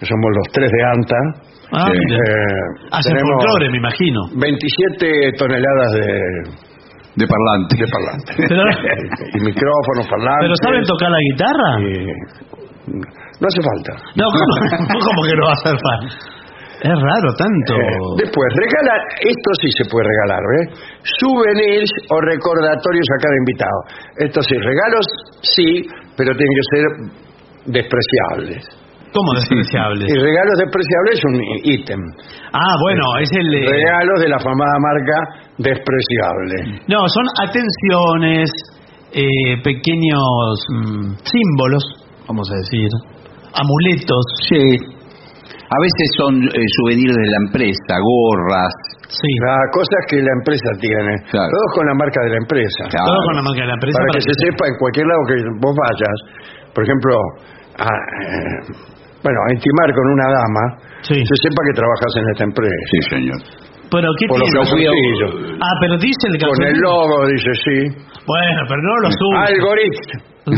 que somos los tres de ANTA, Ah, eh, Hacen tenemos folclore, me imagino. 27 toneladas de, De parlantes. de parlantes. <laughs> Pero- y micrófonos, parlantes. ¿Pero saben tocar la guitarra? y- No hace falta. No, ¿cómo, <laughs> ¿cómo que no va a hacer falta? Es raro tanto. Eh, después, regala, esto sí se puede regalar, ¿ves? Souvenirs o recordatorios a cada invitado. Esto sí, regalos sí, pero tienen que ser despreciables. ¿Cómo despreciables? Y regalos despreciables es un ítem. Ah, bueno, es el... eh, Regalos de la famada marca despreciable. No, son atenciones, eh, pequeños mm, símbolos, vamos a decir, amuletos. Sí. A veces son eh, souvenirs de la empresa, gorras. Sí, Las cosas que la empresa tiene. Claro. Todos con la marca de la empresa. Claro. todo con la marca de la empresa. para que se sepa en cualquier lado que vos vayas. Por ejemplo, a, eh, bueno, a intimar con una dama, Sí. se sepa que trabajas en esta empresa. Sí, señor. Pero ¿qué Por los tiene? calzoncillos. Ah, pero dice el Con el calzoncillo. logo dice sí. Bueno, pero no los use. Algoritmo. <laughs>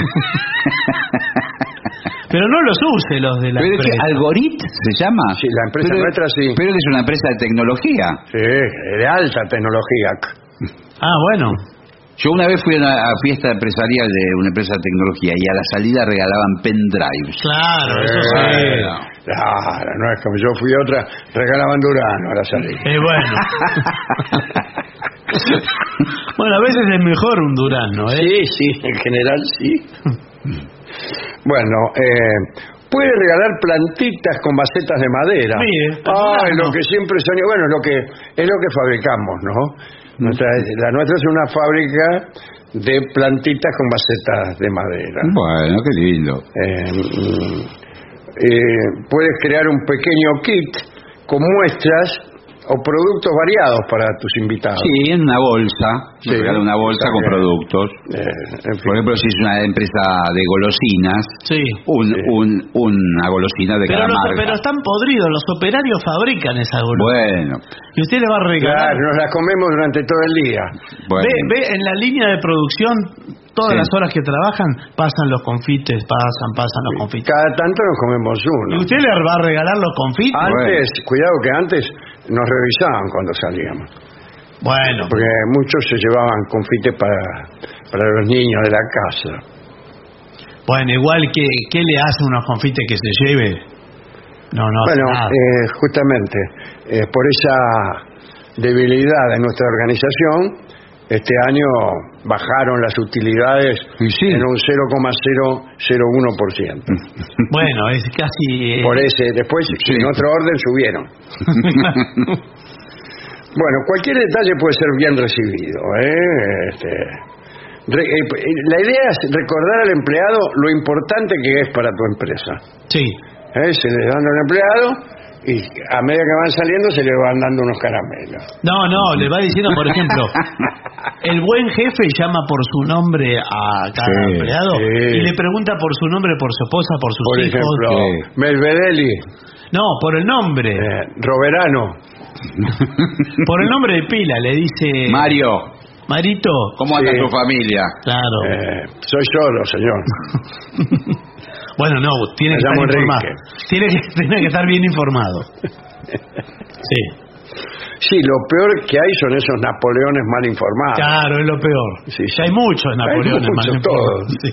Pero no los use los de la ¿Pero empresa. ¿Algorit se llama? Sí, la empresa Pero- nuestra sí. Pero que es una empresa de tecnología. Sí, de alta tecnología. Ah, bueno. Yo una vez fui a una fiesta empresarial de una empresa de tecnología y a la salida regalaban pendrives. Claro, eso sí. Bueno, Claro, no es como yo fui a otra, regalaban Durano a la salida. Eh, bueno. <laughs> bueno, a veces es mejor un durazno, ¿eh? Sí, sí, en general sí. bueno, eh, puede regalar plantitas con macetas de madera. Mire, Ah, durazno. lo que siempre soñé, bueno, es lo que es lo que fabricamos, ¿no? Nuestra- la nuestra es una fábrica de plantitas con macetas de madera. Bueno, qué lindo. Eh, mm, eh, puedes crear un pequeño kit con muestras o productos variados para tus invitados. Sí, en una bolsa. Sí. Regalan una bolsa con productos. Eh, en fin. Por ejemplo, si es una empresa de golosinas, Sí. un, un, una golosina de Pero, cada los- marca. pero están podridos, los operarios fabrican esa golosina. Bueno, Y usted le va a regalar. Claro, nos las comemos durante todo el día. bueno. Ve, ve en la línea de producción, todas Sí. las horas que trabajan, pasan los confites, pasan, pasan los confites. Cada tanto nos comemos ¿Y uno. usted le va a regalar los confites? Antes, cuidado que antes nos revisaban cuando salíamos. Bueno, Porque muchos se llevaban confites para, para los niños de la casa. bueno, igual que ¿qué le hace unos confites que se lleve? No, no Bueno, nada. eh, justamente eh, por esa debilidad de nuestra organización, este año bajaron las utilidades Y sí. en un 0,001%. <laughs> Bueno, es casi... eh, Por ese, después en otro orden subieron. <laughs> Bueno, cualquier detalle puede ser bien recibido. ¿eh? Este, re- eh, la idea es recordar al empleado lo importante que es para tu empresa. sí. ¿eh? Se le dan al empleado y a medida que van saliendo se le van dando unos caramelos. No, no, le va diciendo, por ejemplo, <laughs> el buen jefe llama por su nombre a cada Sí, empleado sí. y le pregunta por su nombre, por su esposa, por sus Por hijos. ejemplo, sí. Melvedeli, No, por el nombre. eh, Roverano, <laughs> Por el nombre de pila, le dice... Mario, Marito. ¿cómo anda Sí. tu familia? Claro. eh, soy solo, señor. <laughs> Bueno, no, tiene Me que estar informado. Tiene que, <laughs> tiene que estar bien informado. Sí, Sí, lo peor que hay son esos Napoleones mal informados. claro, es lo peor. Sí, sí. Ya hay muchos Napoleones muchos, mal informados. todos. Sí.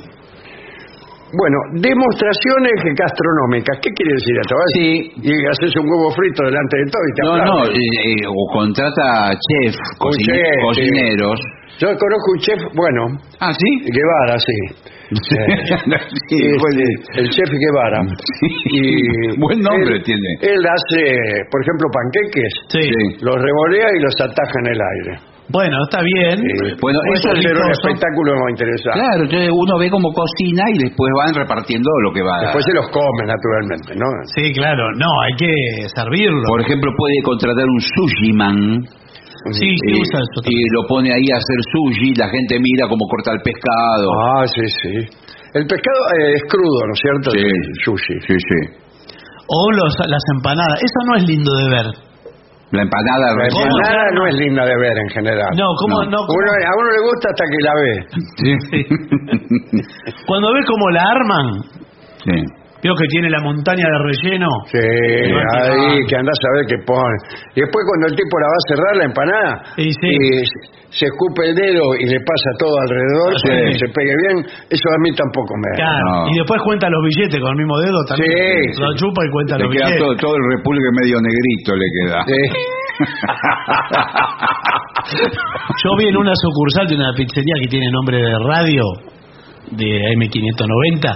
Bueno, demostraciones gastronómicas. ¿Qué quiere decir esto? Vas Sí. Y haces un huevo frito delante de todo y te No, no, aplauden. eh, eh, o contrata chef, sí. cocineros. Yo conozco un chef, bueno, Ah, ¿sí? Guevara, sí. Sí, Este, pues, el chef Guevara. Y Buen nombre él- tiene. Él hace, por ejemplo, panqueques, Sí. Sí. los revolea y los ataja en el aire. Bueno, está bien. Sí. Bueno, eso es un espectáculo interesante. Claro, entonces uno ve cómo cocina y después van repartiendo lo que va. Después se los come, naturalmente, ¿no? Sí, claro. No, hay que servirlo. Por ejemplo, puede contratar un sushi man Sí, y, usa eso. y lo pone ahí a hacer sushi, la gente mira cómo corta el pescado. Ah, sí, sí. El pescado eh, es crudo, ¿no es cierto? Sí. El sushi. Sí, sí. O los, las empanadas. Eso no es lindo de ver. La empanada La empanada no es linda de ver en general. No, ¿cómo No. no? cómo- Uno- a uno le gusta hasta que la ve. <laughs> Cuando ve cómo la arman, Sí. Veo que tiene la montaña de relleno. Sí, ahí, que andás a ver qué pone. Y después cuando el tipo la va a cerrar la empanada, Y sí. se- se escupe el dedo y le pasa todo alrededor Sí. que se pegue bien, eso a mí tampoco me Claro. No. Y después cuenta los billetes con el mismo dedo también. Sí, Lo sí. chupa y cuenta Le los queda billetes. todo, todo el repulgue medio negrito le queda. Sí. <laughs> Yo vi en una sucursal de una pizzería que tiene nombre de radio, de M590.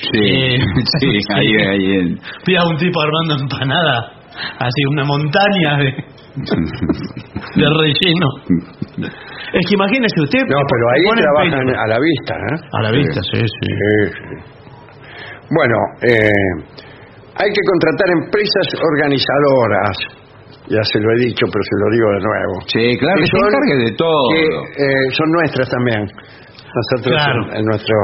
Sí, Eh, <laughs> sí, <laughs> ahí, ahí en... Vi a un tipo armando empanada, así una montaña de, <laughs> de relleno. Es que imagínese usted. No, pero ahí trabajan a la vista, ¿eh? A la vista, sí, sí. Sí, sí. Bueno, eh, hay que contratar empresas organizadoras. Ya se lo he dicho, pero se lo digo de nuevo. Sí, claro, Que que se son- encargue de todo. que, eh, son nuestras también. Nosotros Claro. en, en nuestro,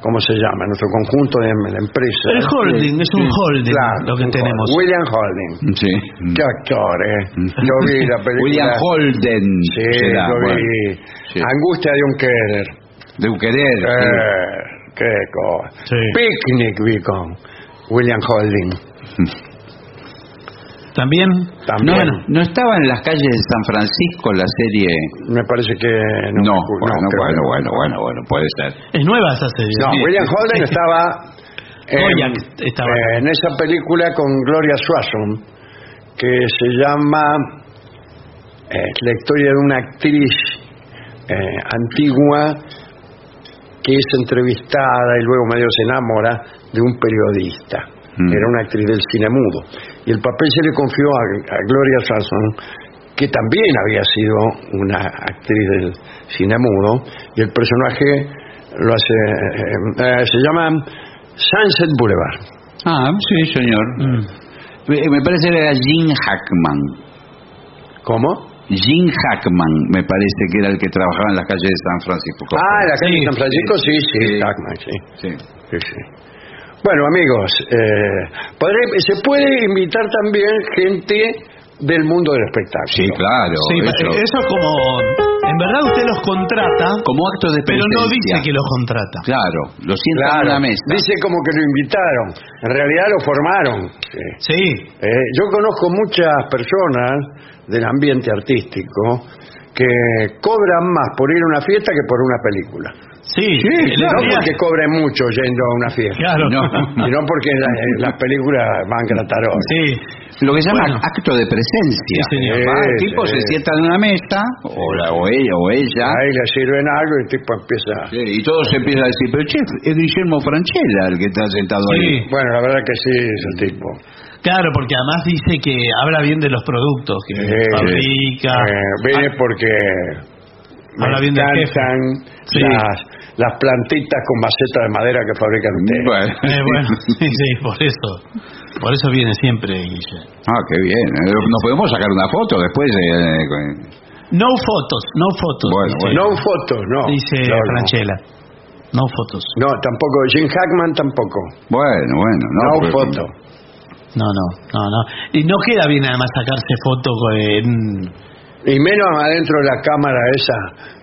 ¿cómo se llama? Nuestro conjunto de, de empresas. El holding, es un holding Claro, lo que tenemos. holding. William Holding. Sí. Qué actor, ¿eh? Yo vi la <laughs> película. William Holden. Sí, será, yo vi bueno. Sí. Angustia de un querer. De un querer. sí. Qué cosa. Sí. Picnic vi con William Holding. <laughs> También. También. No, no estaba en las calles de San Francisco la serie. Me parece que no. Bueno, creo bueno, bueno, bueno, bueno, puede ser. Es nueva esa serie. No, Sí. William Holden estaba <laughs> en, estaba. en esa película con Gloria Swanson que se llama eh, la historia de una actriz eh, antigua que es entrevistada y luego medio se enamora de un periodista. Mm. Era una actriz del cine mudo. Y el papel se le confió a, a Gloria Swanson que también había sido una actriz del cine mudo, y el personaje lo hace, eh, eh, se llama Sunset Boulevard. Ah, sí, señor. Me me parece que era Jim Hackman. ¿Cómo? Jim Hackman, me parece que era el que trabajaba en las calles de San Francisco. Ah, la calle Sí, San Francisco, sí, sí, sí. Hackman, sí. Sí. Sí, sí. Bueno, amigos, eh, podré- se puede invitar también gente del mundo del espectáculo. Sí, claro. Sí, eso. eso es como. En verdad usted los contrata, Como acto de pero no dice que los contrata. Claro, lo sientan en Claro, una mesa. dice como que lo invitaron, en realidad lo formaron. sí. Sí, Eh, yo conozco muchas personas del ambiente artístico que cobran más por ir a una fiesta que por una película. Sí. no porque cobren mucho yendo a una fiesta, Claro. No. <laughs> sino porque la- las películas van gratarolas. Sí. Lo que se llama Bueno. acto de presencia. Sí, señor. Va, el tipo sí. se sienta en una mesa, o, la- o ella, o ella, Ahí le sirven algo y el tipo empieza... sí, y todos empiezan a decir, pero chef, es Guillermo Franchella el que está sentado Sí. ahí. Bueno, la verdad que sí, es el tipo. Claro, porque además dice que habla bien de los productos que Eh, fabrica. eh, vine porque me Habla bien encantan las, las plantitas con maceta de madera que fabrican ustedes. Bueno. Eh, bueno, <laughs> sí, sí, por eso. Por eso viene siempre, Guille. Ah, qué bien. Eh, Nos podemos sacar una foto después. eh, con- No fotos, no fotos. Bueno, dice, No fotos, no. dice No, no. Franchella. No fotos. No, tampoco. Jim Hackman tampoco. Bueno, bueno. No, No, pues- foto. No, no, no, no. Y no queda bien además sacarse foto con... Y menos adentro de la cámara esa,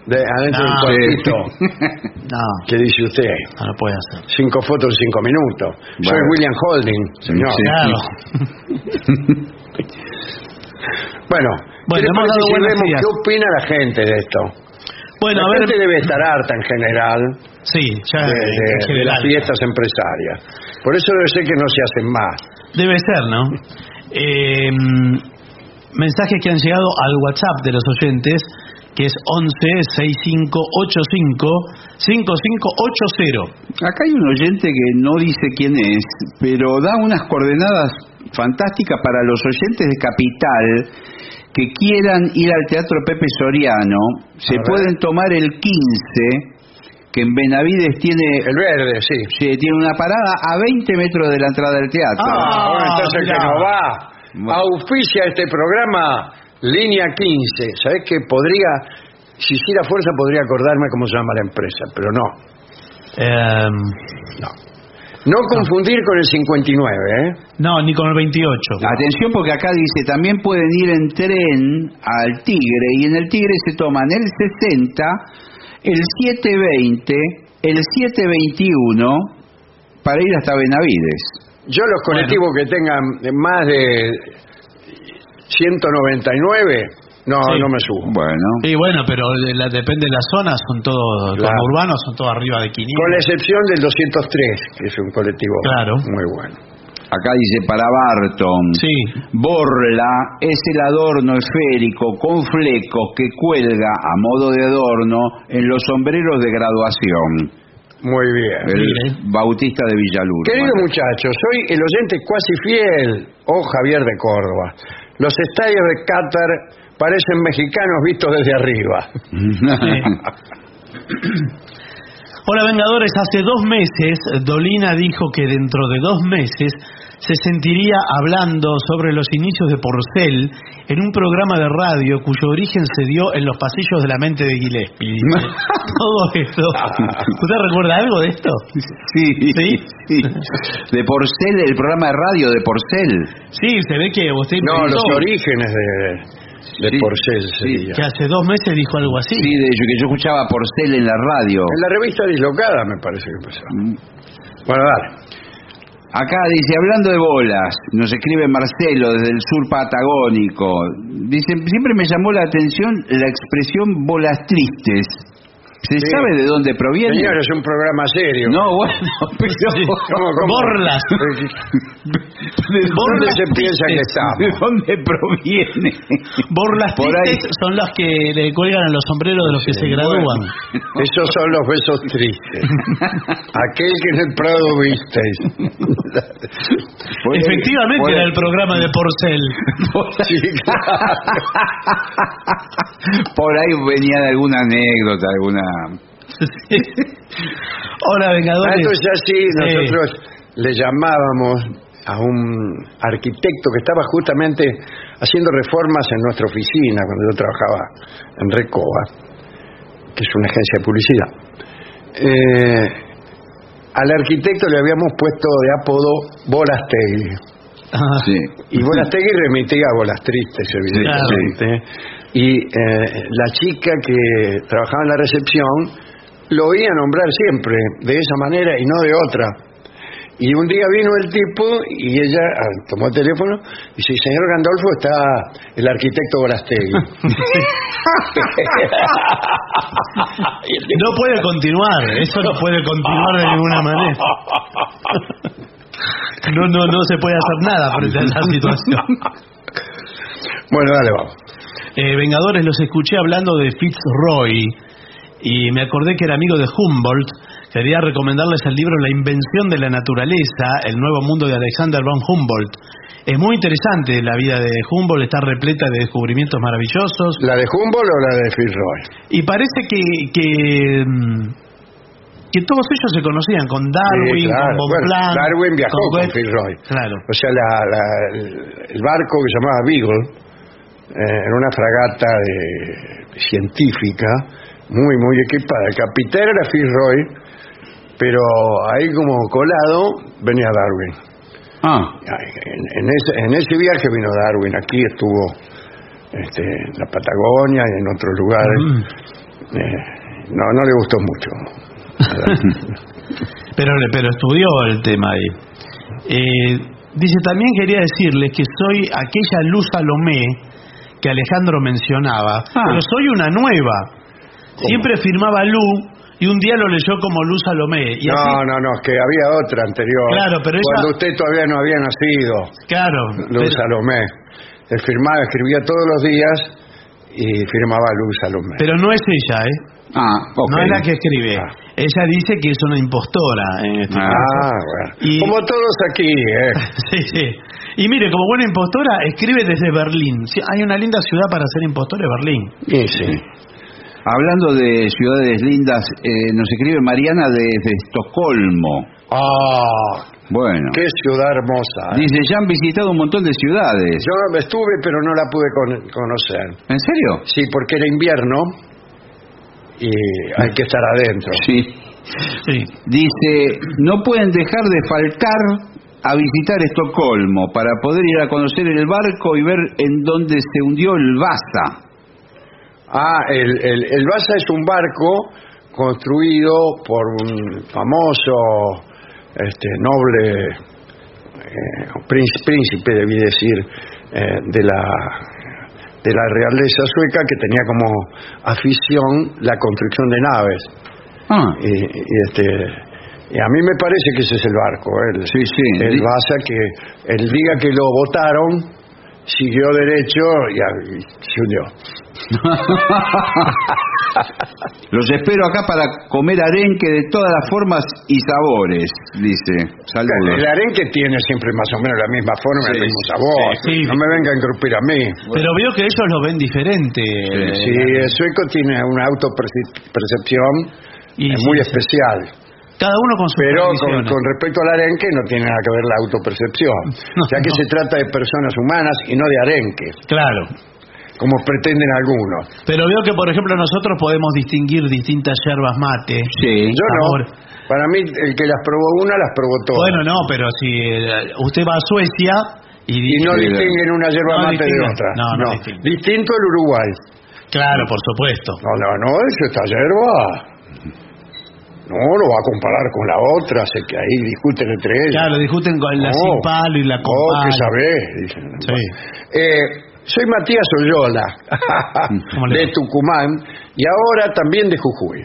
de adentro No. del cuartito, <laughs> No, que dice usted. no lo puede hacer. Cinco fotos en cinco minutos. Soy Bueno. William Holding, señor. Sí. Claro. <laughs> Bueno, Bueno, ¿qué le hemos parece dado si buenas vemos ideas. qué opina la gente de esto? Bueno, la a ver... gente debe estar harta en general Sí, ya de, en de- general. las fiestas empresarias. Por eso debe ser que no se hacen más. Debe ser, ¿no? <laughs> Eh, mensajes que han llegado al WhatsApp de los oyentes, que es 11 6585 5580. Acá hay un oyente que no dice quién es, pero da unas coordenadas fantásticas para los oyentes de Capital que quieran ir al Teatro Pepe Soriano. Se pueden tomar el 15, que en Benavides tiene, El verde, sí. sí, tiene una parada a 20 metros de la entrada del teatro. Ah, bueno, entonces el que mirá. no va. Auspicia este programa Línea 15. ¿Sabes que podría, si hiciera fuerza, podría acordarme cómo se llama la empresa, pero no. No. No confundir con el 59, ¿eh? no, ni con el 28. Atención porque acá dice, también pueden ir en tren al Tigre y en el Tigre se toman el 60, el 720, el 721 para ir hasta Benavides. Yo los colectivos que tengan más de 199, no, Sí. no me subo. Bueno, Y bueno, pero de la- depende de la zona, son todos, Claro. urbanos, son todos arriba de 500. Con la excepción del 203, que es un colectivo Claro. muy bueno. acá dice para Barton. Sí. Borla es el adorno esférico con flecos que cuelga a modo de adorno en los sombreros de graduación. Muy bien. El Mire. Bautista de Villaluro. Querido muchacho, soy el oyente cuasi fiel, oh Javier de Córdoba. Los estadios de Qatar parecen mexicanos vistos desde arriba. <laughs> Hola Vengadores, hace dos meses Dolina dijo que dentro de dos meses se sentiría hablando sobre los inicios de Porcel en un programa de radio cuyo origen se dio en los pasillos de la mente de Gillespie. <laughs> Todo esto. ¿Usted recuerda algo de esto? Sí, ¿Sí? sí. De Porcel, el programa de radio de Porcel. Sí, se ve que usted No, los orígenes de, de Sí, Porcel sí. sería. que hace dos meses dijo algo así. Sí, de hecho, que yo escuchaba Porcel en la radio. En la revista Dislocada me parece que pasó. Mm. Bueno, dale. Acá dice, hablando de bolas, nos escribe Marcelo desde el sur patagónico. Dice, siempre me llamó la atención la expresión bolas tristes. ¿Se Sí. sabe de dónde proviene? Señor, es un programa serio. No, <laughs> bueno, pero... Sí. ¿Cómo, cómo? Borlas. ¿Dónde se piensa que <laughs> estamos? ¿De dónde proviene? Borlas Por ahí. tristes son las que le cuelgan a los sombreros de los que se gradúan. Esos son los besos tristes. <laughs> Aquel que en el Prado visteis. Efectivamente era el programa de Porcel. <laughs> Sí, claro. Por ahí venía de alguna anécdota, alguna... Hola, Vengadores. Tanto es así, Sí. nosotros le llamábamos a un arquitecto que estaba justamente haciendo reformas en nuestra oficina cuando yo trabajaba en Recoba, que es una agencia de publicidad. Eh, al arquitecto le habíamos puesto de apodo Bolastegui. Ah, Sí. Y Bolastegui remitía a bolas tristes, evidentemente. Y eh, la chica que trabajaba en la recepción lo oía nombrar siempre de esa manera y no de otra. Y un día vino el tipo y ella ah, tomó el teléfono y dice, señor Gandolfo, está el arquitecto Bolastegui. No puede continuar, eso no puede continuar de ninguna manera. No, no, no se puede hacer nada frente a esa situación. bueno, dale, vamos. Eh, Vengadores, los escuché hablando de Fitzroy y me acordé que era amigo de Humboldt. Quería recomendarles el libro La invención de la naturaleza, el nuevo mundo de Alexander von Humboldt. Es muy interesante la vida de Humboldt, está repleta de descubrimientos maravillosos. ¿La de Humboldt o la de Fitzroy? Y parece que, que, mm, que todos ellos se conocían con Darwin, Sí, claro. con von Bueno, Darwin viajó con Goethe. Fitzroy. Claro. O sea, la- el barco que se llamaba Beagle eh, era una fragata de- científica muy, muy equipada. El capitán era Fitzroy, pero ahí como colado venía Darwin. Ah, En, en ese, en ese viaje vino Darwin, aquí estuvo este, en la Patagonia y en otros lugares. Mm. Eh, no, no le gustó mucho. <laughs> Pero, pero estudió el tema ahí. Eh, dice, también quería decirles que soy aquella Luz Salomé que Alejandro mencionaba, Ah. pero soy una nueva. Siempre firmaba Lu y un día lo leyó como Luz Salomé. Y no, así- no, no, que había otra anterior. Claro, pero ella- Cuando usted todavía no había nacido, Claro, Luz pero, Salomé. Él firmaba, escribía todos los días y firmaba Luz Salomé. pero no es ella, ¿eh? ah, ok. No es la que escribe. Ah. Ella dice que es una impostora en este Ah. bueno. Y- Como todos aquí, ¿eh? <laughs> Sí, sí. Y mire, como buena impostora, escribe desde Berlín. Sí, hay una linda ciudad para ser impostor, es Berlín. Sí, sí. Hablando de ciudades lindas, eh, nos escribe Mariana desde Estocolmo. Ah, Bueno. qué ciudad hermosa. ¿eh? Dice, ya han visitado un montón de ciudades. Yo estuve, pero no la pude con- conocer. ¿En serio? Sí, porque era invierno y hay que estar adentro. <laughs> Sí. Sí. Dice, no pueden dejar de faltar a visitar Estocolmo para poder ir a conocer el barco y ver en dónde se hundió el Vasa. Ah, el, el, el Vasa es un barco construido por un famoso este, noble eh, príncipe, debí decir, eh, de la de la realeza sueca que tenía como afición la construcción de naves. Ah, Y, y, este y a mí me parece que ese es el barco, el, Sí, sí. el Vasa que el día que lo votaron siguió derecho y, a- y se hundió. <laughs> Los espero acá para comer arenque de todas las formas y sabores, dice. El arenque tiene siempre más o menos la misma forma, Sí, el mismo sabor. sí. No me venga a engrupir a mí. Pero veo que ellos lo ven diferente. Sí, el sueco tiene una autopercepción Y sí, muy sí. especial. Cada uno con sus Pero con, respecto al arenque no tiene nada que ver la autopercepción. <laughs> No, ya que no. se trata de personas humanas y no de arenques, Claro. Como pretenden algunos. Pero veo que, por ejemplo, nosotros podemos distinguir distintas yerbas mate. Sí. Yo Sabor. no. Para mí, el que las probó una, las probó todas. Bueno, no, pero si eh, usted va a Suecia y, y no distinguen una yerba no mate de distinguen. otra. No, no. Distinto el Uruguay. Claro, por supuesto. No, no, no, eso esta yerba. No, lo va a comparar con la otra, sé que ahí discuten entre ellos. Claro, discuten con la No. sin palo y la con Oh, que sabés. dicen. Sí. Eh, soy Matías Oyola, <laughs> ¿Cómo le de? Tucumán, y ahora también de Jujuy.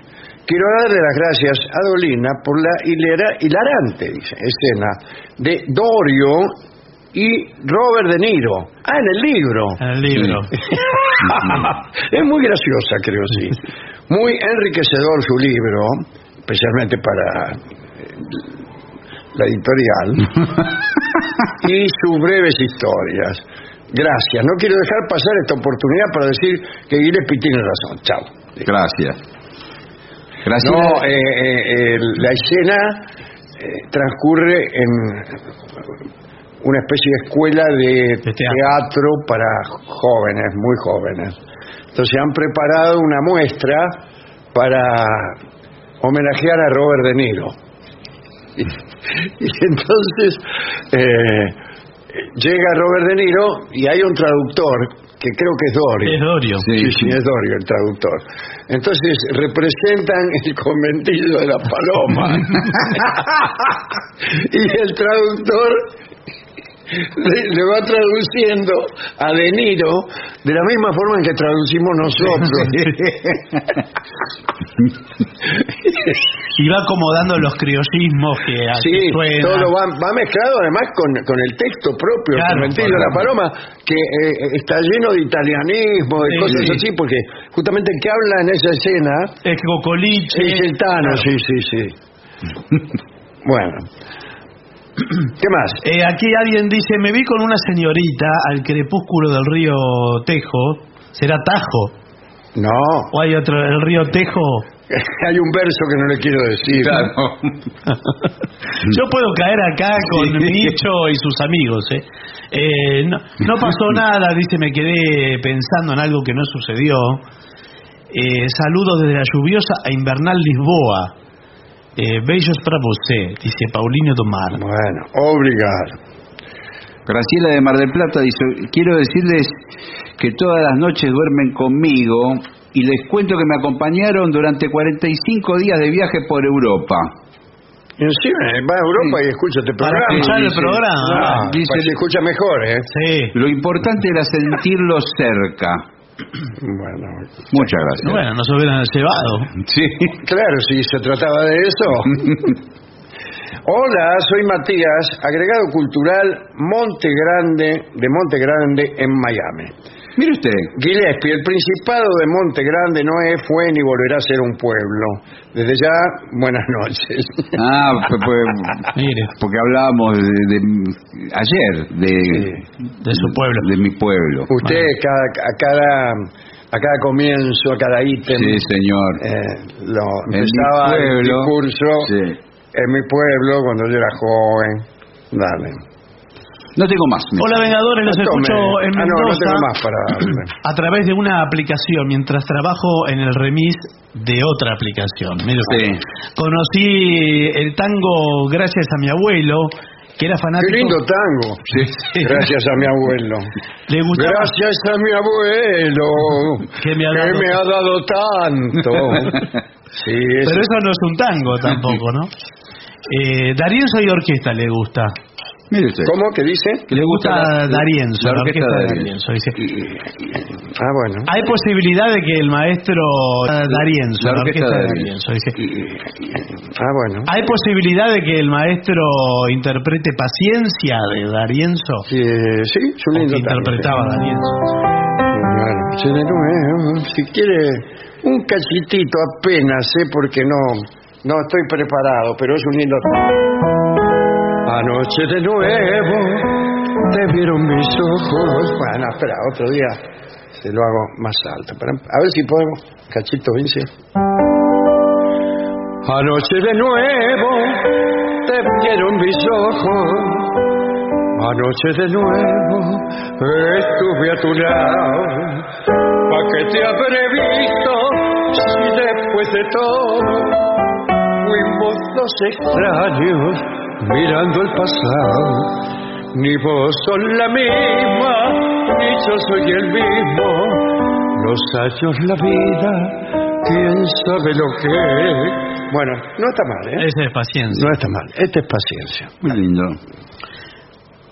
quiero darle las gracias a Dolina por la hilera- hilarante dice, escena de Dorio y Robert De Niro. Ah, en el libro. En el libro. <laughs> es muy graciosa, creo, sí. Muy enriquecedor su libro, especialmente para eh, la editorial, <laughs> y sus breves historias. Gracias. No quiero dejar pasar esta oportunidad para decir que Gillespie tiene razón. Chao. Gracias. Gracias. No, eh, eh, la escena eh, transcurre en una especie de escuela de, teatro. para jóvenes, muy jóvenes. Entonces han preparado una muestra para homenajear a Robert De Niro. Y, <laughs> y entonces eh, llega Robert De Niro y hay un traductor que creo que es Dorio. Es Dorio. Sí, sí, es Dorio el traductor. Entonces representan el conventillo de la paloma. <laughs> <laughs> y el traductor le, le va traduciendo a De Niro de la misma forma en que traducimos nosotros. Y va acomodando los criollismos que Sí, así suenan. todo va, va mezclado además con, con el texto propio, el Claro, de la Paloma, que eh, está lleno de italianismo, de Sí, cosas sí. así, porque justamente el que habla en esa escena Es Cocoliche. es el Tano, sí, sí, sí. <laughs> bueno. ¿Qué más? Eh, aquí alguien dice, me vi con una señorita al crepúsculo del río Tejo. ¿Será Tajo? No, ¿O hay otro, el río Tejo? <laughs> hay un verso que no le quiero decir. <laughs> Yo puedo caer acá con Nicho y sus amigos. ¿eh? Eh, no, no pasó <laughs> nada, dice, me quedé pensando en algo que no sucedió. Eh, saludos desde la lluviosa e invernal Lisboa. Eh, bellos para vosé, dice Paulinho Tomar. Bueno, obrigado. Graciela de Mar del Plata dice, quiero decirles que todas las noches duermen conmigo y les cuento que me acompañaron durante 45 días de viaje por Europa. Encima eh, va a Europa y escucha este Para programa. escuchar el programa. Ah, Dice- para que se escucha mejor, ¿eh? Sí. Lo importante era sentirlos cerca. Bueno, Muchas gracias. Bueno, nos hubieran llevado. Sí. claro, si se trataba de eso. <laughs> Hola, soy Matías, agregado cultural Monte Grande, de Monte Grande en Miami. Mire usted, Gillespie, el Principado de Monte Grande no es, fue ni volverá a ser un pueblo. Desde ya, buenas noches. <laughs> ah, pues, pues, Mire, porque hablábamos de, de- ayer de, de su pueblo. de mi pueblo. Usted cada, a cada a cada comienzo, a cada ítem, Sí, señor. eh, lo En mi empezaba el pueblo, discurso sí. en mi pueblo cuando yo era joven. Dale. No tengo más. Hola Vengadores, los Tome. escucho en Ah, no, no Mendoza tengo más para a través de una aplicación mientras trabajo en el remis de otra aplicación. Mire usted. Sí. Conocí el tango gracias a mi abuelo, que era Qué fanático. lindo tango. Gracias a mi abuelo. Le gustaba Gracias a mi abuelo Que me ha dado- me ha dado tanto. Sí, es- Pero eso no es un tango tampoco, ¿no? Eh, Darienzo y orquesta le gusta. Mire usted. ¿Cómo que dice? Le gusta la- Darienzo, la la orquesta de Darienzo. dice. Ah, bueno. Hay posibilidad de que el maestro Darienzo, la la orquesta orquesta de Darienzo, dice. Ah, bueno. ¿Hay posibilidad de que el maestro interprete Paciencia de Darienzo? Sí, sí, es un lindo que interpretaba sí. Darienzo. Bueno, nuevo, si quiere un cachitito apenas, ¿eh? porque no, no estoy preparado, pero es un lindo. Anoche de nuevo te vieron mis ojos. Bueno, espera, otro día se lo hago más alto. A ver si puedo. Cachito, Vince. Anoche de nuevo te vieron mis ojos. Anoche de nuevo estuve a tu lado. ¿Pa' qué te habré visto si después de todo fuimos dos extraños mirando el pasado? Ni vos sos la misma, ni yo soy el mismo. Los años, la vida, quién sabe lo que es. Bueno, no está mal, ¿eh? Ese es Paciencia. No está mal. Esta es paciencia. Muy lindo.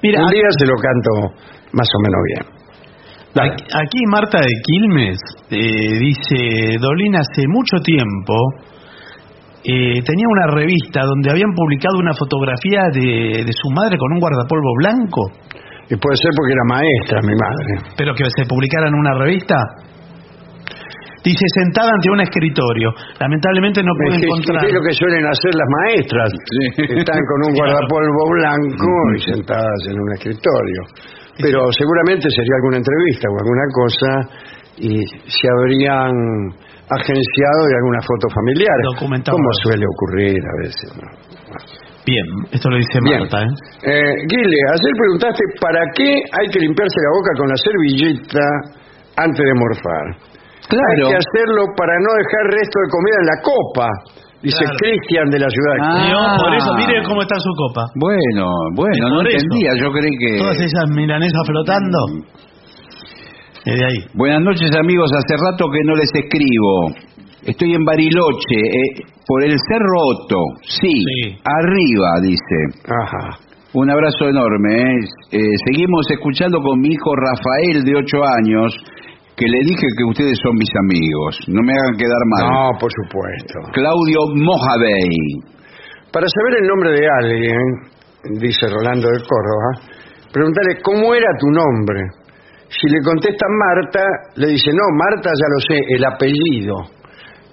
Mira, Un día se lo canto más o menos bien. Dale. Aquí Marta de Quilmes eh, dice, Dolina hace mucho tiempo eh, tenía una revista donde habían publicado una fotografía de, de su madre con un guardapolvo blanco. Y puede ser porque era maestra, mi madre. pero que se publicara en una revista. Dice, sentada ante un escritorio. Lamentablemente no pude Es que- encontrar. es lo que suelen hacer las maestras. Están con un <laughs> guardapolvo blanco y sentadas en un escritorio. Pero seguramente sería alguna entrevista o alguna cosa y se habrían agenciado de alguna foto familiar. Documentado. Como suele ocurrir a veces. ¿no? Bien, esto lo dice Bien. Marta. ¿eh? Eh, Guile, ayer preguntaste para qué hay que limpiarse la boca con la servilleta antes de morfar. Claro. Hay que hacerlo para no dejar resto de comida en la copa, dice Claro. Cristian de la ciudad de Ah. Por eso, mire cómo está su copa. Bueno, bueno, no eso. entendía. Yo creí que. Todas esas milanesas flotando. Desde ahí. Buenas noches, amigos. Hace rato que no les escribo. Estoy en Bariloche, eh, por el Cerro Otto. Sí, Sí. arriba, dice. Ajá. Un abrazo enorme. ¿eh? Eh, seguimos escuchando con mi hijo Rafael, de 8 años, que le dije que ustedes son mis amigos. No me hagan quedar mal. No, por supuesto. Claudio Mojavey. Para saber el nombre de alguien, dice Rolando de Córdoba, pregúntale cómo era tu nombre. Si le contesta Marta, le dice, no, Marta ya lo sé, el apellido.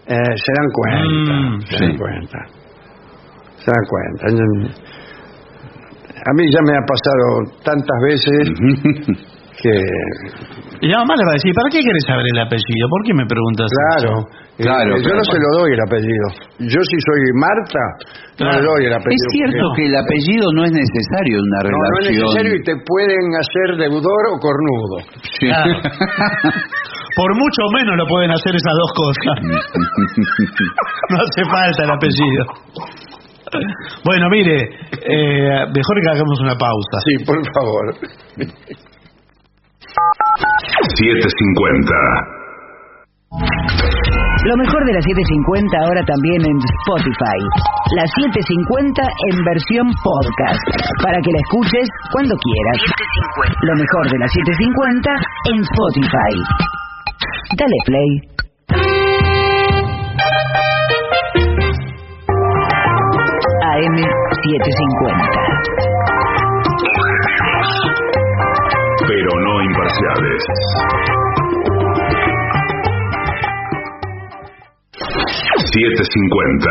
Eh, se dan cuenta, Mm, se sí. dan cuenta. Se dan cuenta. A mí ya me ha pasado tantas veces que, Y mamá le va a decir, ¿para qué quieres saber el apellido? ¿Por qué me preguntas claro, eso? Eh, Claro, yo no se lo doy el apellido. Yo si soy Marta, no le doy el Es apellido. cierto porque- que el apellido no es necesario en una No, no es relación. necesario y te pueden hacer deudor o cornudo. Sí. Claro. <laughs> Por mucho menos lo pueden hacer esas dos cosas. <laughs> No hace falta el apellido. Bueno, mire, eh, mejor que hagamos una pausa. Sí, por favor. 750. Lo mejor de las 750 ahora también en Spotify. Las 750 en versión podcast. Para que la escuches cuando quieras. Lo mejor de las 750 en Spotify. Dale play. AM 750. Pero no imparciales. Siete cincuenta.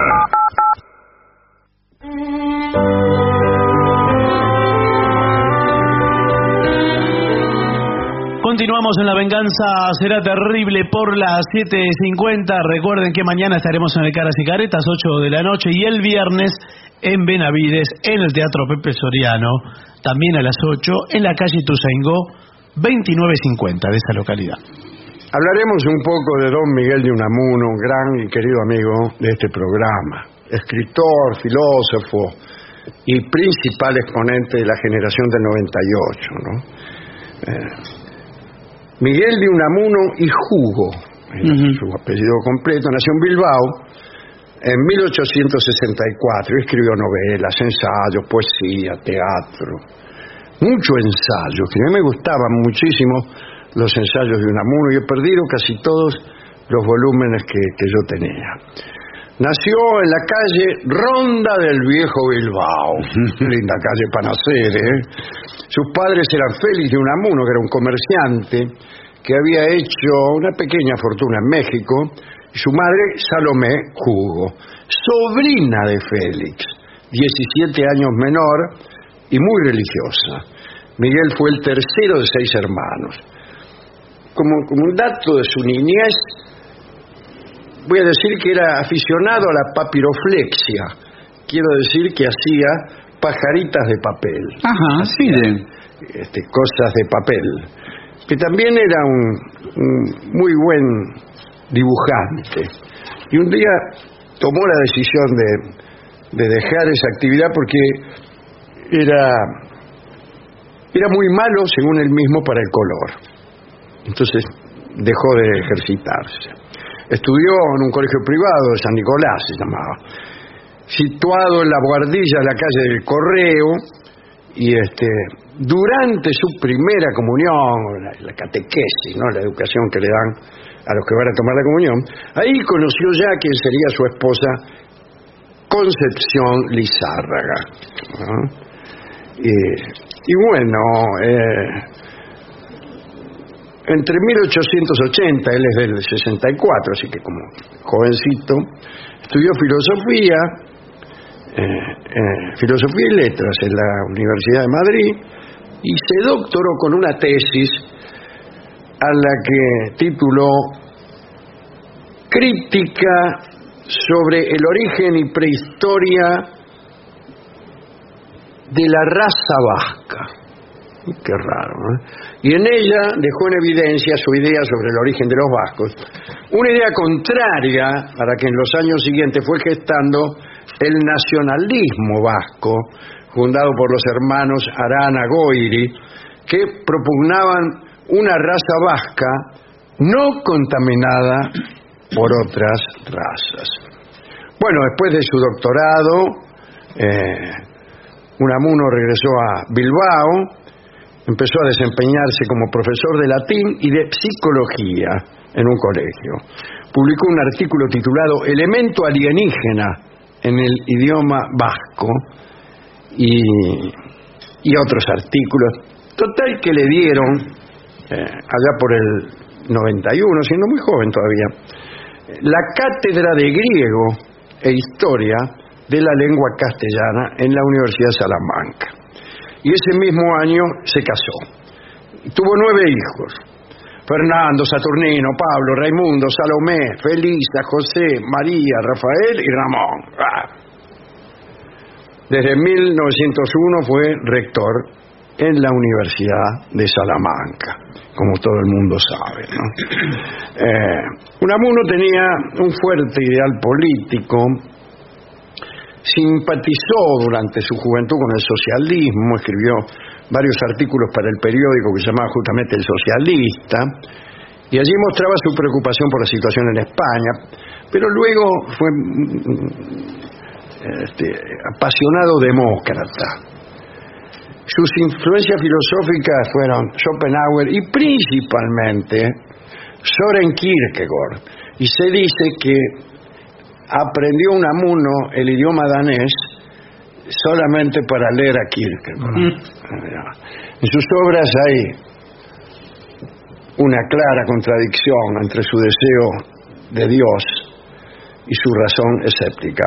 Continuamos en La Venganza Será Terrible por las 7.50. Recuerden que mañana estaremos en el Caras y Caretas, 8 de la noche, y el viernes en Benavides, en el Teatro Pepe Soriano, también a las 8, en la calle Tuzaingó, 2950 de esa localidad. Hablaremos un poco de don Miguel de Unamuno, un gran y querido amigo de este programa. Escritor, filósofo y principal exponente de la generación del 98, ¿no? Eh, Miguel de Unamuno y Jugo, era su apellido completo, nació en Bilbao en 1864. Escribió novelas, ensayos, poesía, teatro, mucho ensayo, que a mí me gustaban muchísimo los ensayos de Unamuno y he perdido casi todos los volúmenes que, que yo tenía. Nació en la calle Ronda del Viejo Bilbao, linda calle para nacer, ¿eh? Sus padres eran Félix de Unamuno, que era un comerciante que había hecho una pequeña fortuna en México, y su madre Salomé Jugo, sobrina de Félix, 17 años menor y muy religiosa. Miguel fue el tercero de seis hermanos. Como, como un dato de su niñez, voy a decir que era aficionado a la papiroflexia. Quiero decir que hacía pajaritas de papel, Ajá, sí, este, cosas de papel. Que también era un, un muy buen dibujante. Y un día tomó la decisión de, de dejar esa actividad porque era, era muy malo, según él mismo, para el color. Entonces dejó de ejercitarse. Estudió en un colegio privado de San Nicolás, se llamaba, situado en la guardilla de la calle del Correo, y este, durante su primera comunión, la, catequesis, ¿no? la educación que le dan a los que van a tomar la comunión, ahí conoció ya quién sería su esposa Concepción Lizárraga. y bueno, eh, entre 1880, él es del 64, así que como jovencito, estudió filosofía, eh, eh, filosofía y letras en la Universidad de Madrid y se doctoró con una tesis a la que tituló Crítica sobre el origen y prehistoria de la raza vasca. Qué raro, ¿no? Y en ella dejó en evidencia su idea sobre el origen de los vascos. Una idea contraria a la que en los años siguientes fue gestando el nacionalismo vasco, fundado por los hermanos Arana Goiri, que propugnaban una raza vasca no contaminada por otras razas. Bueno, después de su doctorado, eh, Unamuno regresó a Bilbao, empezó a desempeñarse como profesor de latín y de psicología en un colegio. Publicó un artículo titulado Elemento alienígena en el idioma vasco y, y otros artículos. Total que le dieron, eh, allá por el 91, siendo muy joven todavía, la cátedra de griego e historia de la lengua castellana en la Universidad de Salamanca. Y ese mismo año se casó. Tuvo nueve hijos. Fernando, Saturnino, Pablo, Raimundo, Salomé, Felisa, José, María, Rafael y Ramón. Ah. Desde 1901 fue rector en la Universidad de Salamanca, como todo el mundo sabe. ¿no? Eh, Unamuno tenía un fuerte ideal político, simpatizó durante su juventud con el socialismo, escribió varios artículos para el periódico que se llamaba justamente El Socialista, y allí mostraba su preocupación por la situación en España, pero luego fue mm, este, apasionado demócrata. Sus influencias filosóficas fueron Schopenhauer y principalmente Soren Kierkegaard. Y se dice que aprendió un amuno el idioma danés solamente para leer a Kierkegaard. En sus obras hay una clara contradicción entre su deseo de Dios y su razón escéptica.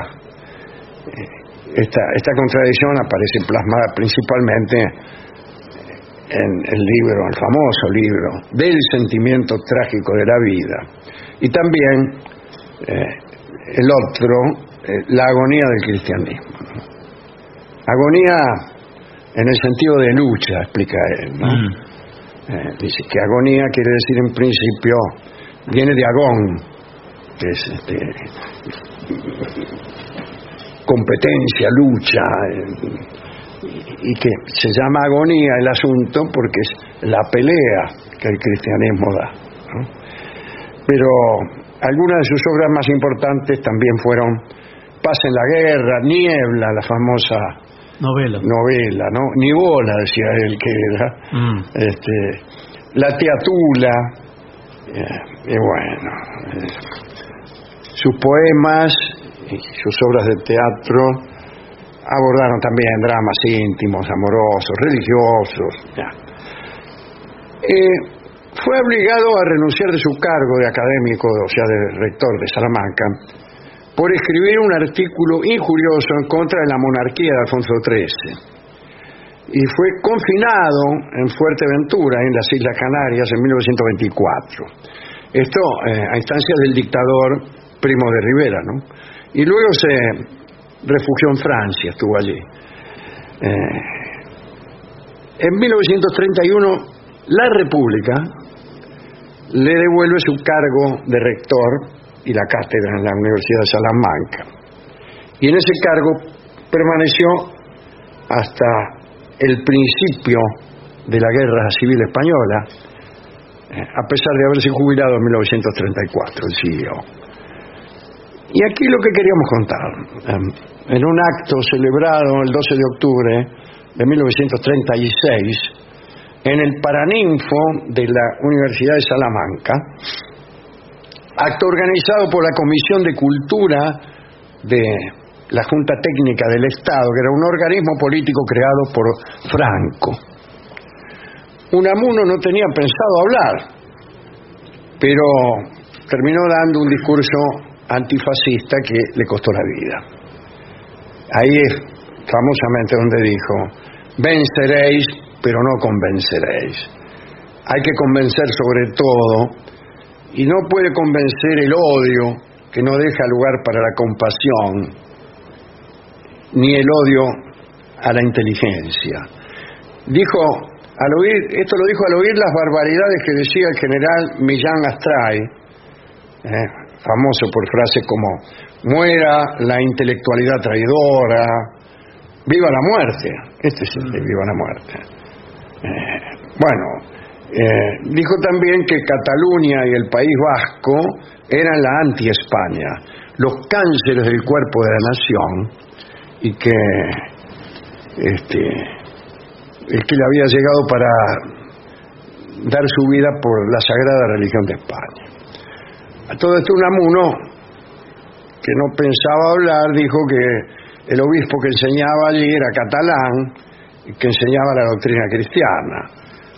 Esta, esta contradicción aparece plasmada principalmente en el libro, el famoso libro, del sentimiento trágico de la vida. Y también eh, el otro, eh, la agonía del cristianismo. Agonía en el sentido de lucha, explica él. ¿no? Eh, dice que agonía quiere decir en principio, viene de agón, que es este, competencia, lucha, eh, y que se llama agonía el asunto porque es la pelea que el cristianismo da. ¿no? Pero algunas de sus obras más importantes también fueron Paz en la Guerra, Niebla, la famosa Novela. novela, ¿no? Nibola, decía él que era. Mm. Este, la Teatula, eh, y bueno, eh, sus poemas y sus obras de teatro abordaron también dramas íntimos, amorosos, religiosos. ya. Eh, fue obligado a renunciar de su cargo de académico, o sea, de rector de Salamanca, por escribir un artículo injurioso en contra de la monarquía de Alfonso XIII. Y fue confinado en Fuerteventura, en las Islas Canarias, en 1924. Esto eh, a instancias del dictador Primo de Rivera, ¿no? Y luego se refugió en Francia, estuvo allí. Eh, en 1931, la República le devuelve su cargo de rector y la cátedra en la Universidad de Salamanca. Y en ese cargo permaneció hasta el principio de la Guerra Civil Española, eh, a pesar de haberse jubilado en 1934, el CEO. Y aquí lo que queríamos contar, eh, en un acto celebrado el 12 de octubre de 1936, en el Paraninfo de la Universidad de Salamanca, acto organizado por la Comisión de Cultura de la Junta Técnica del Estado, que era un organismo político creado por Franco. Unamuno no tenía pensado hablar, pero terminó dando un discurso antifascista que le costó la vida. Ahí es famosamente donde dijo, venceréis, pero no convenceréis. Hay que convencer sobre todo, y no puede convencer el odio que no deja lugar para la compasión, ni el odio a la inteligencia. Dijo, al oír, esto lo dijo al oír las barbaridades que decía el general Millán Astray, eh, famoso por frases como muera la intelectualidad traidora, viva la muerte, este es el de viva la muerte. Eh, bueno, eh, dijo también que Cataluña y el País Vasco eran la anti-España, los cánceres del cuerpo de la nación, y que este, el que le había llegado para dar su vida por la sagrada religión de España. A todo esto Unamuno, que no pensaba hablar, dijo que el obispo que enseñaba allí era catalán que enseñaba la doctrina cristiana.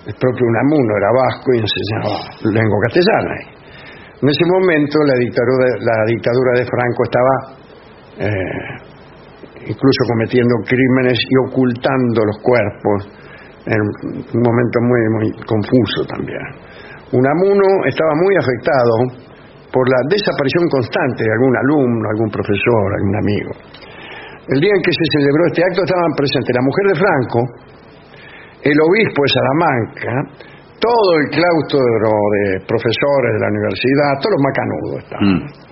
El propio Unamuno era vasco y enseñaba lengua castellana. En ese momento la dictadura, la dictadura de Franco estaba eh, incluso cometiendo crímenes y ocultando los cuerpos, en un momento muy, muy confuso también. Unamuno estaba muy afectado por la desaparición constante de algún alumno, algún profesor, algún amigo. El día en que se celebró este acto estaban presentes la mujer de Franco, el obispo de Salamanca, todo el claustro de profesores de la universidad, todos los macanudos estaban. Mm.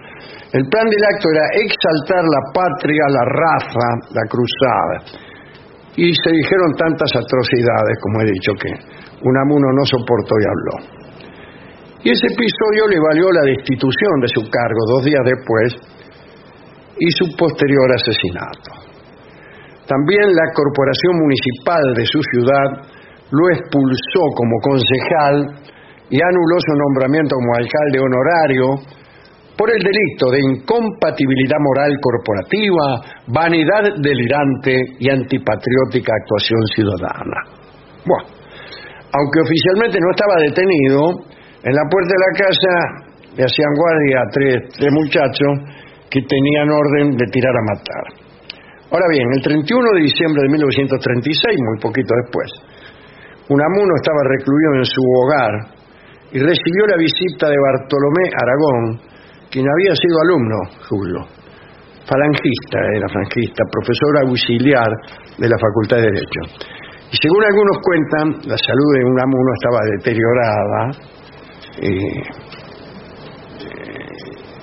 El plan del acto era exaltar la patria, la raza, la cruzada. Y se dijeron tantas atrocidades, como he dicho, que Unamuno no soportó y habló. Y ese episodio le valió la destitución de su cargo dos días después y su posterior asesinato. También la corporación municipal de su ciudad lo expulsó como concejal y anuló su nombramiento como alcalde honorario por el delito de incompatibilidad moral corporativa, vanidad delirante y antipatriótica actuación ciudadana. Bueno, aunque oficialmente no estaba detenido, en la puerta de la casa le hacían guardia a tres, muchachos que tenían orden de tirar a matar. Ahora bien, el 31 de diciembre de 1936, muy poquito después, Unamuno estaba recluido en su hogar y recibió la visita de Bartolomé Aragón, quien había sido alumno Julio, falangista, era franquista, profesor auxiliar de la Facultad de Derecho. Y según algunos cuentan, la salud de Unamuno estaba deteriorada eh,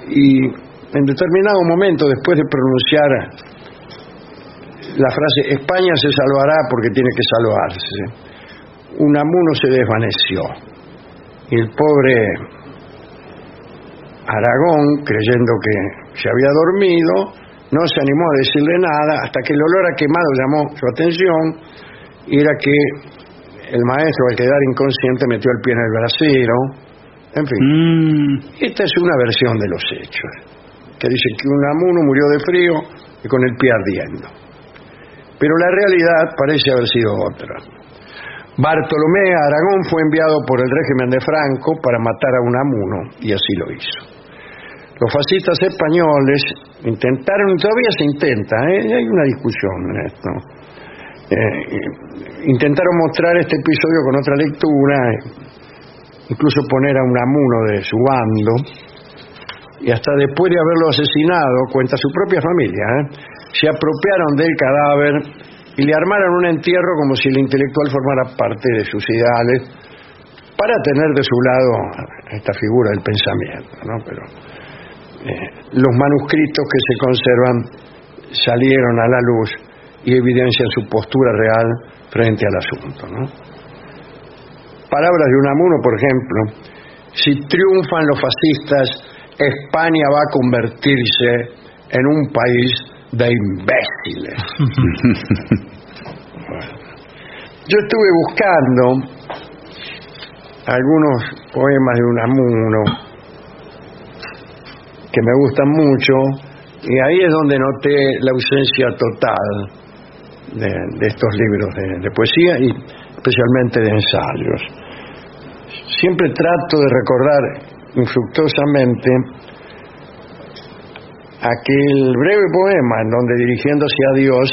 y en determinado momento, después de pronunciar la frase España se salvará porque tiene que salvarse, Unamuno se desvaneció. Y el pobre Aragón, creyendo que se había dormido, no se animó a decirle nada hasta que el olor a quemado llamó su atención y era que el maestro al quedar inconsciente metió el pie en el brasero. En fin, mm. esta es una versión de los hechos, que dice que un amuno murió de frío y con el pie ardiendo. Pero la realidad parece haber sido otra. Bartolomé Aragón fue enviado por el régimen de Franco para matar a un amuno y así lo hizo. Los fascistas españoles intentaron, todavía se intenta, ¿eh? hay una discusión en esto, eh, intentaron mostrar este episodio con otra lectura, incluso poner a un amuno de su bando, y hasta después de haberlo asesinado, cuenta su propia familia, ¿eh? se apropiaron del cadáver y le armaron un entierro como si el intelectual formara parte de sus ideales para tener de su lado esta figura del pensamiento, ¿no? Pero eh, los manuscritos que se conservan salieron a la luz y evidencian su postura real frente al asunto. Palabras de Unamuno, por ejemplo, si triunfan los fascistas, España va a convertirse en un país de imbéciles. <laughs> yo estuve buscando algunos poemas de Unamuno que me gustan mucho Y ahí es donde noté la ausencia total de, de estos libros de, de poesía y especialmente de ensayos. Siempre trato de recordar infructuosamente aquel breve poema en donde dirigiéndose a Dios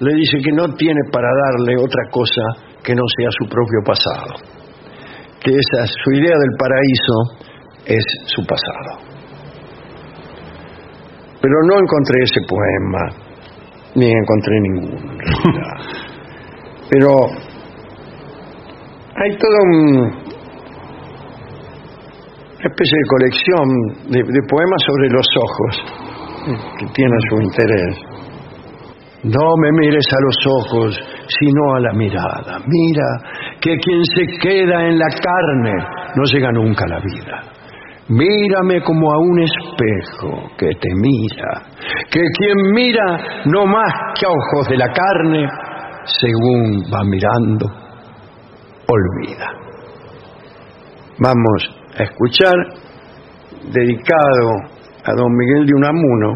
le dice que no tiene para darle otra cosa que no sea su propio pasado, que esa su idea del paraíso es su pasado. Pero no encontré ese poema, ni encontré ninguno. en. <laughs> Pero hay toda un, especie de colección de, de poemas sobre los ojos que tienen su interés. No me mires a los ojos, sino a la mirada. Mira que quien se queda en la carne no llega nunca a la vida. Mírame como a un espejo que te mira, que quien mira no más que a ojos de la carne, según va mirando, olvida. Vamos a escuchar, dedicado a don Miguel de Unamuno,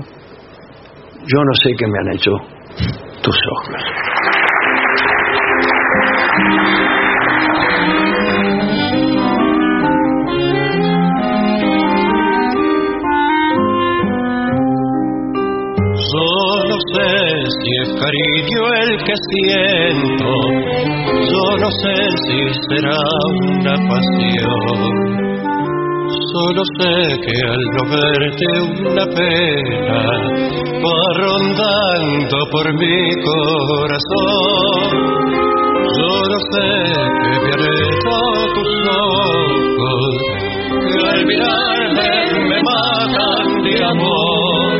yo no sé qué me han hecho tus ojos. Yo no sé si es cariño el que siento, yo no sé si será una pasión. Solo sé que al no verte una pena va rondando por mi corazón. Solo sé que hecho tus ojos, que al mirarme me matan de amor.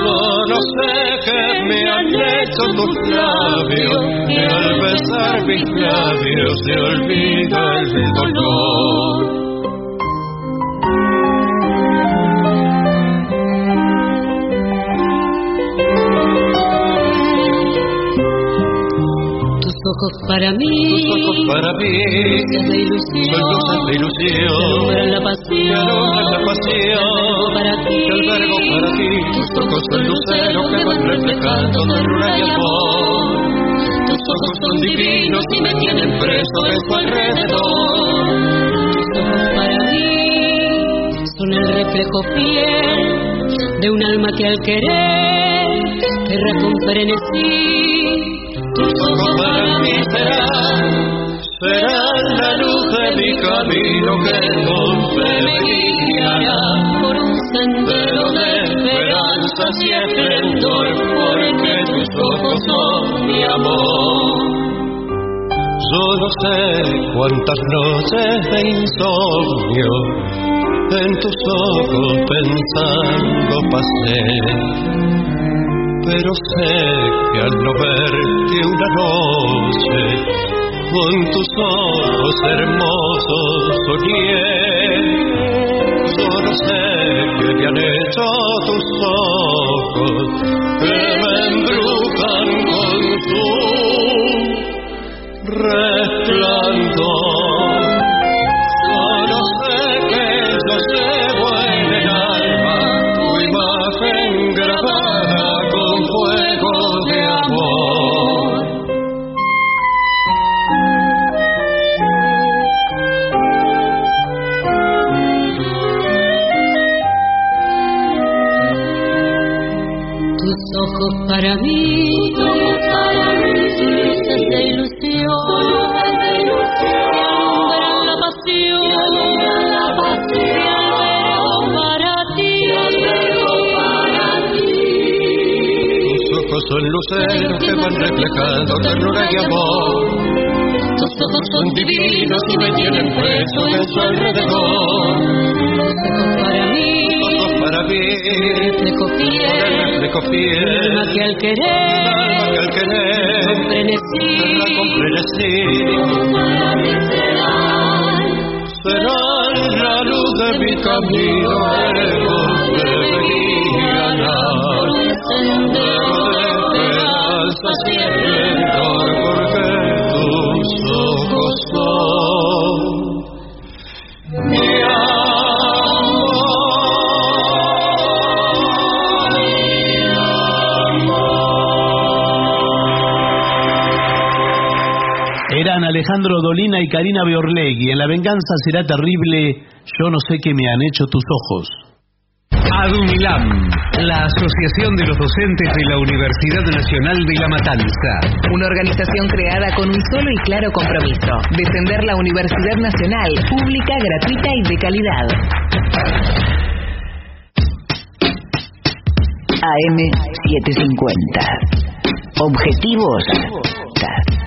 Solo sé que me han hecho tus labios, que al besar mis labios se olvida el dolor. Ojos para mí, Tus ojos para mí luces de ilusión, son luces de ilusión, alumbran la que pasión, alumbran la pasión, para ti, que albergo para ti. Tus ojos son luceros que van reflejando ternura y amor. Tus ojos son divinos y me tienen preso de su alrededor. tus ojos para mí son el reflejo fiel de un alma que al querer querrá con frenesí. Tus ojos para mí serán, serán la luz de mi camino que entonces me guiará por un sendero de esperanzas y esplendor, porque tus ojos son mi amor. Yo no sé cuántas noches de insomnio en tus ojos pensando pasé, pero sé que al no verte una noche con tus ojos hermosos soñé. Solo sé que me han hecho tus ojos que me embrujan con su resplandor. Solo sé que yo llevo ojos para mí, luces de ilusión, alumbran la pasión, que albergo para ti, Tus ojos son luceros que van reflejando ternura y amor. Tus ojos son divinos y me tienen preso de su alrededor. Mí, reflejo el fiel, reflejo alma fiel, que al querer alma que al con querer, frenesí, la luz de mi camino, lejos de. Sendero de esperanzas y esplendor, Alejandro Dolina y Karina Biorlegui. En La venganza será terrible, yo no sé qué me han hecho tus ojos. ADUNILAM, la Asociación de los Docentes de la Universidad Nacional de La Matanza. Una organización creada con un solo y claro compromiso, defender la Universidad Nacional, pública, gratuita y de calidad. AM 750. Objetivos,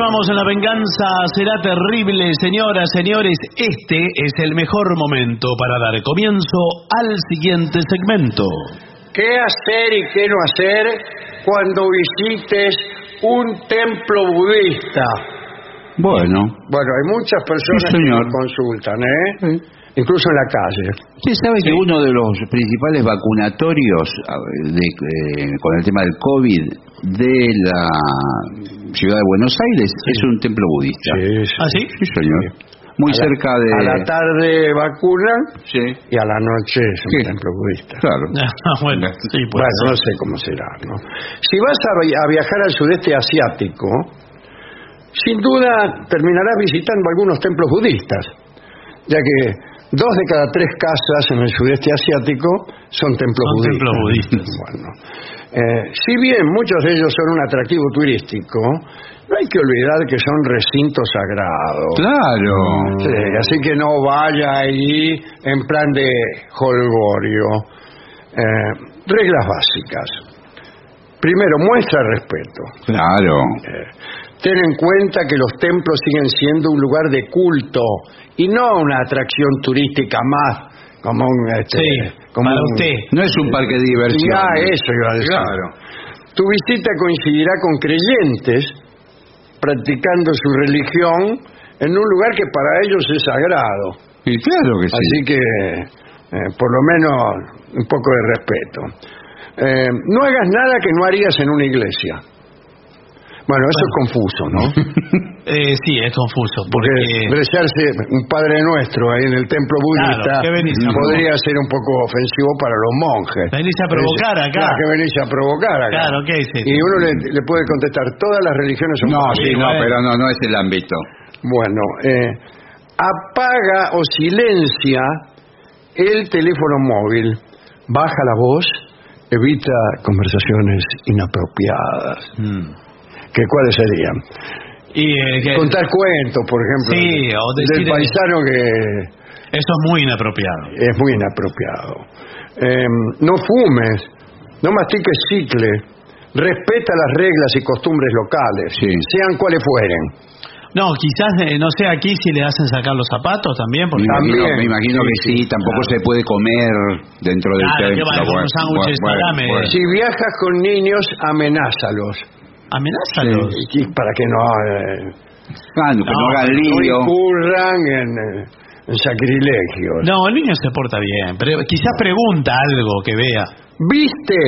Continuamos en La venganza será terrible, señoras, señores. Este es el mejor momento para dar comienzo al siguiente segmento. ¿Qué hacer y qué no hacer cuando visites un templo budista? Bueno. Bueno, hay muchas personas Sí, señor. que me consultan, ¿eh? Incluso en la calle. Usted sabe que uno de los principales vacunatorios de, eh, con el tema del COVID de la ciudad de Buenos Aires es un templo budista. ¿Ah, sí? Sí, señor. Muy A la- cerca de... A la tarde vacunan Sí. y a la noche es un Sí. templo budista. Claro. <laughs> Ah, bueno, sí, puede Bueno, no sé cómo será, ¿no? Si vas a viajar al sudeste asiático, sin duda terminarás visitando algunos templos budistas, ya que dos de cada tres casas en el sudeste asiático son templos Son budistas. templos budistas. <laughs> Bueno, eh, si bien muchos de ellos son un atractivo turístico, no hay que olvidar que son recintos sagrados. Claro. Sí, así que no vaya ahí en plan de holgorio. Eh, reglas básicas. Primero, muestra respeto. Claro. Eh, ten en cuenta que los templos siguen siendo un lugar de culto y no una atracción turística más, como un... este, Sí, como para un- usted. No es un parque de diversión. Ya, eso iba a decir. Claro. Tu visita coincidirá con creyentes practicando su religión en un lugar que para ellos es sagrado. Y claro que sí. Así que, eh, por lo menos, un poco de respeto. Eh, no hagas nada que no harías en una iglesia. Bueno, eso es confuso, ¿no? <laughs> Eh, sí, es confuso. Porque Porque. rezarse un Padre Nuestro ahí en el templo budista Claro, ¿qué venís a podría ser un poco ofensivo para los monjes. Venís a provocar acá. Claro, que venís a provocar acá. Claro, ¿qué es esto? Y uno le, le puede contestar, todas las religiones son No, sí, no, pero no, no es el ámbito. Bueno, eh, apaga o silencia el teléfono móvil, baja la voz, evita conversaciones inapropiadas. ¿Que ¿Cuáles serían? Y, eh, que- Contar cuentos, por ejemplo, Sí, o del paisano que Eso es muy inapropiado. es muy inapropiado. Eh, no fumes, no mastiques chicle, respeta las reglas y costumbres locales, Sí. sean cuales fueren. No, quizás, eh, no sé, aquí si le hacen sacar los zapatos también. Porque Me imagino, También. me imagino que sí, tampoco se puede comer dentro del Claro. Si viajas con niños, amenázalos. Amenázalos. Y- y para que no, eh, Ah, no, que no No, hagan no lío. incurran en, eh, en sacrilegios. No, el niño se porta bien, pero quizás pregunta algo que vea. Viste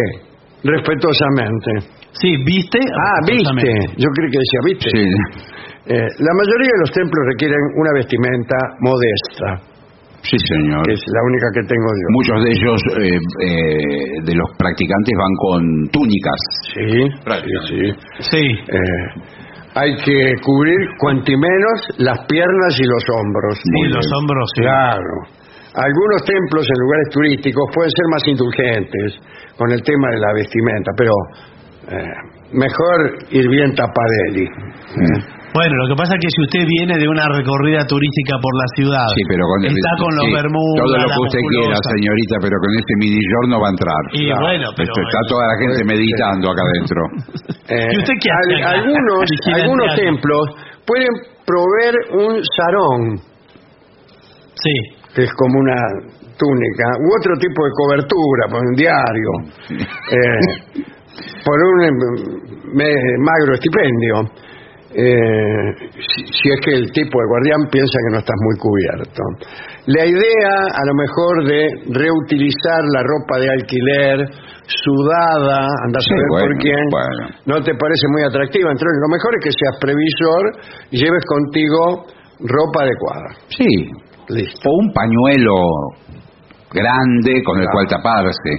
respetuosamente. Sí, ¿viste? Ah, viste. Yo creo que decía viste. Sí. Eh, la mayoría de los templos requieren una vestimenta modesta, Sí, señor. que es la única que tengo yo. Muchos de ellos, eh, eh, de los practicantes, van con túnicas. Sí, sí, sí. Sí. Eh, hay que cubrir cuanti menos las piernas y los hombros. Sí, los hombros, sí. Claro. Algunos templos en lugares turísticos pueden ser más indulgentes con el tema de la vestimenta, pero eh, mejor ir bien tapadeli. Bueno, lo que pasa es que si usted viene de una recorrida turística por la ciudad, Sí, pero con está con los sí, bermudas, Todo lo la que usted quiera, señorita, pero con este mini short no va a entrar. Y bueno, pero Esto está toda la gente Pues, meditando acá adentro. Eh, ¿Y usted qué hace acá? algunos, <laughs> algunos templos pueden proveer un sarón, Sí. que es como una túnica, u otro tipo de cobertura, por un diario, eh, por un eh, me- magro estipendio. Eh, si, si es que el tipo de guardián piensa que no estás muy cubierto. La idea, a lo mejor, de reutilizar la ropa de alquiler sudada, anda a saber por quién, bueno. no te parece muy atractiva. Entonces, lo mejor es que seas previsor y lleves contigo ropa adecuada. Sí. Listo. O un pañuelo grande con el cual taparse.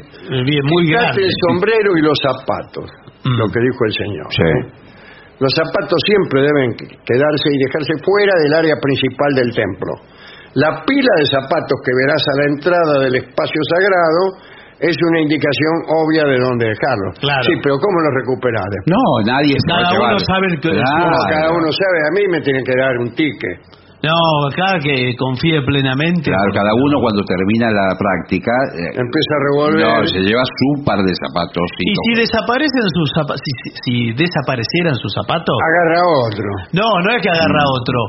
Bien, muy Quítate grande. el sombrero y los zapatos, lo que dijo el señor. Sí. ¿eh? Los zapatos siempre deben quedarse y dejarse fuera del área principal del templo. La pila de zapatos que verás a la entrada del espacio sagrado es una indicación obvia de dónde dejarlos. Claro. Sí, pero ¿cómo los recuperar? No, nadie a Cada uno sabe el que- Claro. Cada uno sabe, a mí me tienen que dar un ticket. No, cada que confíe plenamente. Claro, cada uno cuando termina la práctica eh, Empieza a revolver. no, se lleva su par de zapatos. Y si desaparecen sus zapa- si, si- si desaparecieran sus zapatos, Agarra otro. no, no es que agarra otro,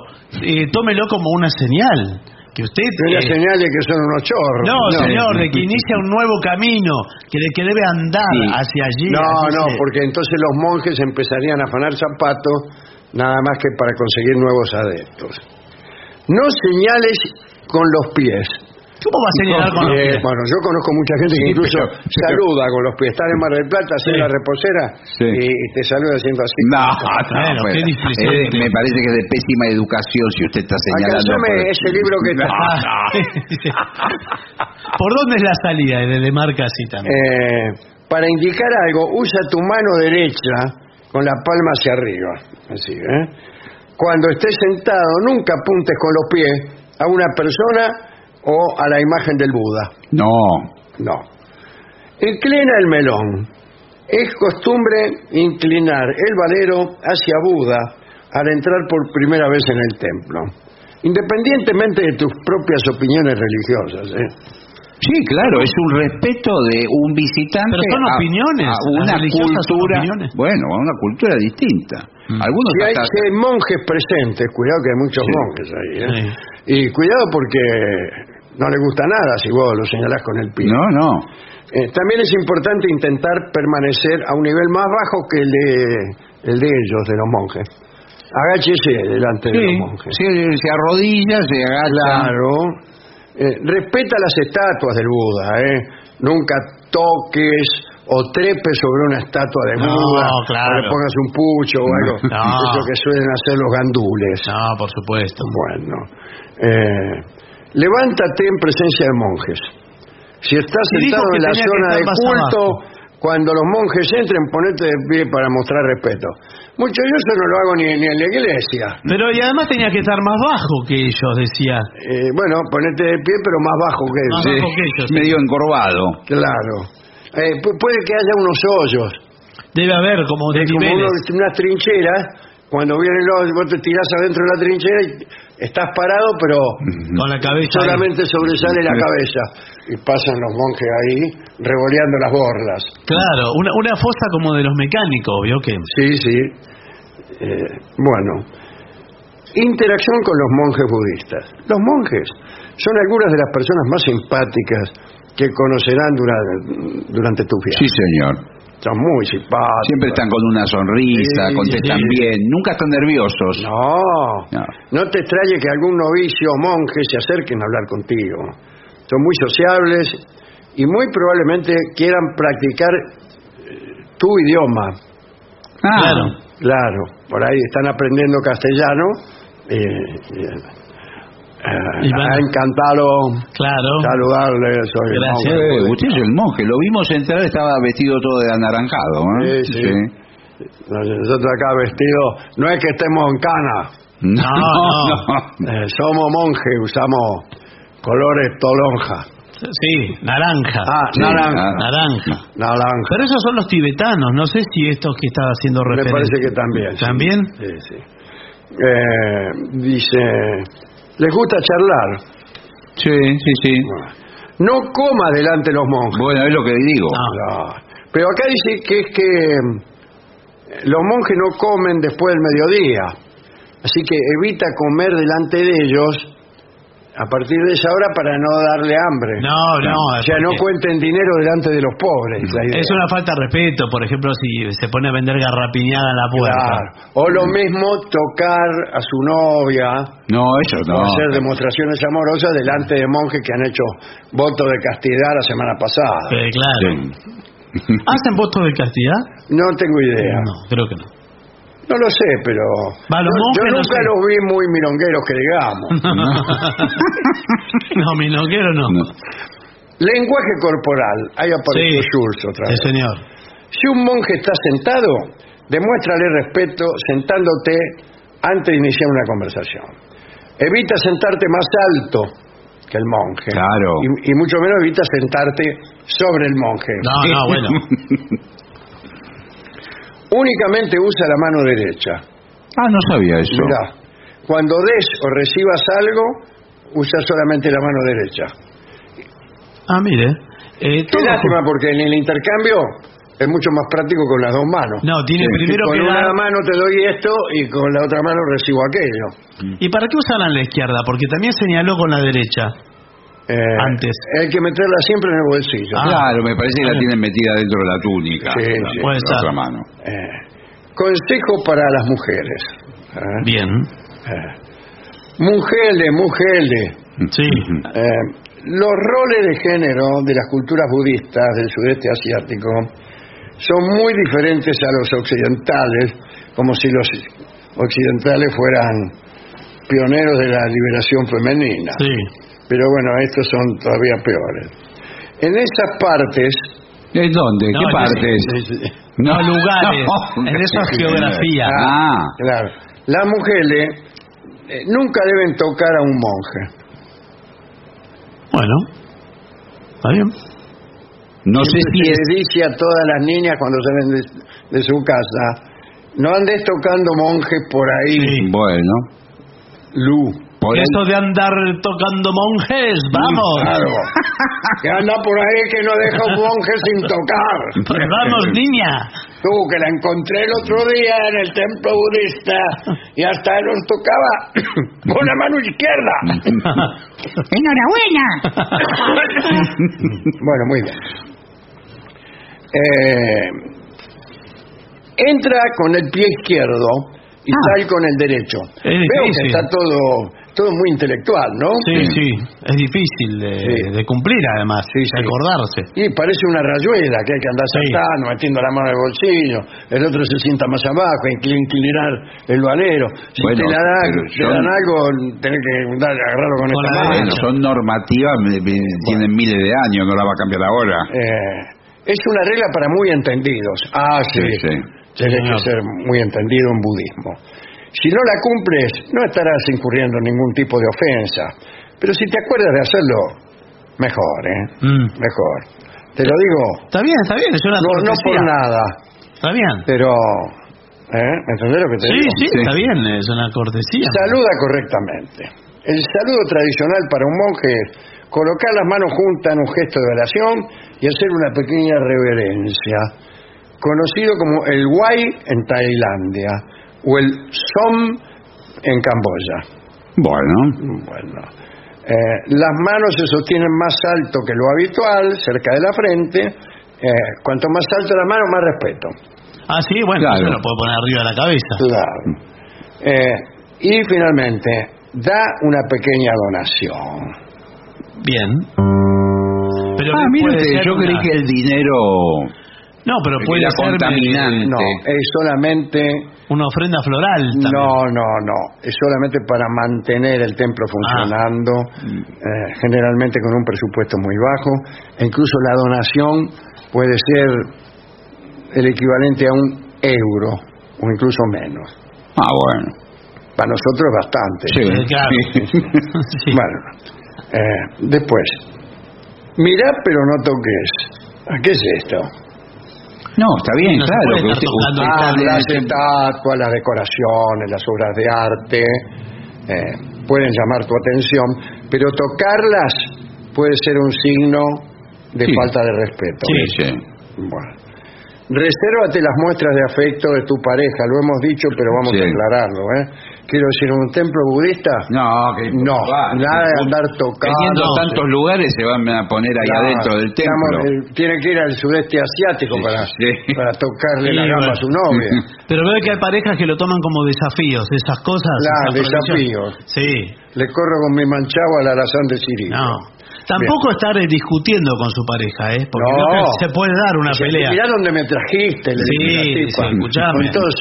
eh, tómelo como una señal que usted Una eh, señal de que son unos chorros. no, señor, de que inicia un nuevo camino, que de que debe andar Sí. hacia allí. No, no, se- porque entonces los monjes empezarían a afanar zapatos nada más que para conseguir nuevos adeptos. No señales con los pies. ¿Cómo va a señalar con los Eh, pies? Bueno, yo conozco mucha gente que incluso pero- pero- saluda con los pies. Están en Mar del Plata, hace Sí. la reposera Sí. y, te saluda haciendo así. No, no, eh, me parece que es de pésima educación si usted está señalando. Acá por- ese libro que <laughs> está. No, no. <laughs> ¿Por dónde es la salida? Y le marca así también. Eh, para indicar algo, usa tu mano derecha con la palma hacia arriba. Así, ¿eh? Cuando estés sentado, nunca apuntes con los pies a una persona o a la imagen del Buda. No. No. Inclina el melón. Es costumbre inclinar el valero hacia Buda al entrar por primera vez en el templo. Independientemente de tus propias opiniones religiosas. ¿eh? Sí, claro, es un respeto de un visitante Pero son a- opiniones, a, una cultura, opiniones. bueno, a una cultura distinta. Algunos Si hay, hasta- si hay monjes presentes, cuidado que hay muchos Sí. monjes ahí. ¿eh? Y cuidado porque no le gusta nada si vos lo señalás con el pie. No, no. Eh, también es importante intentar permanecer a un nivel más bajo que el de, el de ellos, de los monjes. Agáchese delante de los monjes. sí, se arrodilla, se agacha. Claro. Eh, respeta las estatuas del Buda, ¿eh? Nunca toques o trepes sobre una estatua de No, Buda. claro. O le pongas un pucho o algo. <laughs> No. Eso que suelen hacer los gandules. No, por supuesto. Bueno. Eh, levántate en presencia de monjes. Si estás sentado en la zona de culto, abajo. Cuando los monjes entren, ponete de pie para mostrar respeto. Mucho yo eso no lo hago ni, ni en la iglesia. Pero y además tenía que estar más bajo que ellos, decía. Eh, bueno, ponete de pie, pero más bajo que Más Sí. bajo que ellos. medio encorvado. Claro. Eh, pu- puede que haya unos hoyos. Debe haber como de como unos- unas trincheras. Cuando vienen los, vos te tirás adentro de la trinchera y estás parado, pero Con la cabeza. ahí. solamente sobresale la cabeza. Y pasan los monjes ahí revoleando las borlas. Claro, una, una fosa como de los mecánicos, ¿vio que? Sí, sí. Eh, bueno. Interacción con los monjes budistas. Los monjes son algunas de las personas más simpáticas que conocerán dura- durante tu viaje. Sí, señor. Son muy simpáticos. Siempre están con una sonrisa, Sí, contestan sí. bien, nunca están nerviosos. No, No. no te extrañe que algún novicio o monje se acerquen a hablar contigo. Son muy sociables y muy probablemente quieran practicar eh, tu idioma. Ah, Claro. Claro, por ahí están aprendiendo castellano. eh, eh, ha encantado Claro. saludarle. Soy el Gracias. monje. Eh, usted es el monje, lo vimos entrar, estaba vestido todo de anaranjado. ¿eh? Sí, sí. Nosotros acá vestidos, no es que estemos en cana. No, No, no. <laughs> Eh, somos monjes, usamos colores tolonja. Sí, naranja. Ah, Sí, naranja. Naranja. Naranja. Pero esos son los tibetanos, no sé si estos que estaba haciendo Me referencia. parece que también. sí. ¿También? Sí, sí. Eh, dice, ¿les gusta charlar? Sí, sí, sí. No coma delante de los monjes. Bueno, es lo que digo. No. Pero acá dice que es que eh, los monjes no comen después del mediodía. Así que evita comer delante de ellos A partir de esa hora para no darle hambre. No, no. O sea, no cuenten dinero delante de los pobres. la idea. Es una falta de respeto, por ejemplo, si se pone a vender garrapiñada en la puerta. Claro. O lo mismo tocar a su novia No, eso o no. hacer demostraciones amorosas delante de monjes que han hecho voto de castidad la semana pasada. Eh, claro. ¿Hacen voto de castidad? No tengo idea. No, creo que no. No lo sé, pero yo, no nunca sé. los vi muy milongueros que digamos. <laughs> no, mi noquero no. Lenguaje corporal. Ahí apareció Sí. Schultz otra Sí, vez. señor. Si un monje está sentado, demuéstrale respeto sentándote antes de iniciar una conversación. Evita sentarte más alto que el monje. Claro. Y, y mucho menos evita sentarte sobre el monje. No, no, bueno. <laughs> Únicamente usa la mano derecha. Ah, no sabía eso. Mirá, cuando des o recibas algo, usa solamente la mano derecha. Ah, mire. Eh, Qué lástima porque en el intercambio es mucho más práctico con las dos manos. No, tiene Sí. primero con que una dar- mano te doy esto y con la otra mano recibo aquello. ¿Y para qué usarla en la izquierda? Porque también señaló con la derecha. Eh, Antes. Hay que meterla siempre en el bolsillo. Ah. Claro, me parece que la tienen metida dentro de la túnica. Sí, la- sí. la Puede otra mano. Eh, consejo para las mujeres. Eh, Bien. eh, mujeres, mujeres. Sí. Eh, los roles de género de las culturas budistas del sudeste asiático son muy diferentes a los occidentales, como si los occidentales fueran pioneros de la liberación femenina. Sí. Pero bueno, estos son todavía peores. En esas partes... ¿En dónde? No, ¿Qué partes? No, lugares. No. En esa geografía. Ah, Claro, las mujeres eh, nunca deben tocar a un monje. Bueno. Está bien. no sé si se es... le dice a todas las niñas cuando salen de, de su casa, no andes tocando monjes por ahí, Sí. Bueno, Lu. Por Eso de andar tocando monjes, vamos. Claro. <laughs> que anda por ahí que no deja un monje sin tocar. Pues vamos, niña. Tú, que la encontré el otro día en el templo budista y hasta él nos tocaba <coughs> con la mano izquierda. <coughs> Enhorabuena. <coughs> bueno, muy bien. Eh, entra con el pie izquierdo y sal con el derecho. Es Veo que está todo, todo muy intelectual, ¿no? Sí, sí. Es difícil de, Sí. de cumplir, además. Sí, de sí. acordarse. Y parece una rayuela que hay que andar Sí. saltando, metiendo la mano en el bolsillo, el otro se sienta más abajo, hay que inclinar el valero. Si Bueno, te, la dan, te son- dan algo, tenés que dar- agarrarlo con, Con esta mano. Bueno, son normativas, tienen miles de años, no la va a cambiar ahora. Eh, es una regla para muy entendidos. Ah, sí. Sí, sí. Tiene que ser muy entendido en budismo. Si no la cumples, no estarás incurriendo en ningún tipo de ofensa. Pero si te acuerdas de hacerlo, mejor, ¿eh? Mm. Mejor. Te lo digo, Está bien, está bien. Es una no, no por nada, Está bien. pero... ¿eh? ¿Me entendés lo que te Sí, digo? sí, está bien. Es una cortesía. Saluda correctamente. El saludo tradicional para un monje es colocar las manos juntas en un gesto de oración y hacer una pequeña reverencia, conocido como el Wai en Tailandia o el Som en Camboya. Bueno, Bueno, eh, las manos se sostienen más alto que lo habitual, cerca de la frente. Eh, cuanto más alto la mano, más respeto. Ah, sí, bueno, Claro. eso lo puedo poner arriba de la cabeza. Claro. Eh, y finalmente, da una pequeña donación. Bien. Pero ah, yo una- creí que el dinero No, pero puede ser contaminante. No, es solamente... una ofrenda floral también. No, no, no. Es solamente para mantener el templo funcionando, eh, generalmente con un presupuesto muy bajo. E incluso la donación puede ser el equivalente a un euro o incluso menos. Ah, bueno. Para nosotros es bastante. Sí, Eh, claro. <laughs> Sí. Bueno, eh, después. Mirá pero no toques. ¿A qué es esto? No, está bien, No se claro. usted- usted en las estatuas, las decoraciones, las obras de arte eh, pueden llamar tu atención, pero tocarlas puede ser un signo de Sí. falta de respeto. Sí, sí. Bueno. Resérvate las muestras de afecto de tu pareja, lo hemos dicho, pero vamos Sí. a aclararlo. ¿eh? Quiero decir, un templo budista, No, que no, va, nada de andar tocando. Teniendo tantos lugares se van a poner ahí Claro, adentro del templo. tiene que ir al sudeste asiático para, para tocarle Sí, la gamba bueno. a su novia. <laughs> Pero veo que hay parejas que lo toman como desafíos, esas cosas. Claro, esas desafíos. Sí. Le corro con mi manchado al alazán de Siri. No. Tampoco estar eh, discutiendo con su pareja, ¿eh? Porque No. creo que se puede dar una Dice, pelea. Mirá dónde me trajiste, le Sí, tipa. sí, escuchame. Estos...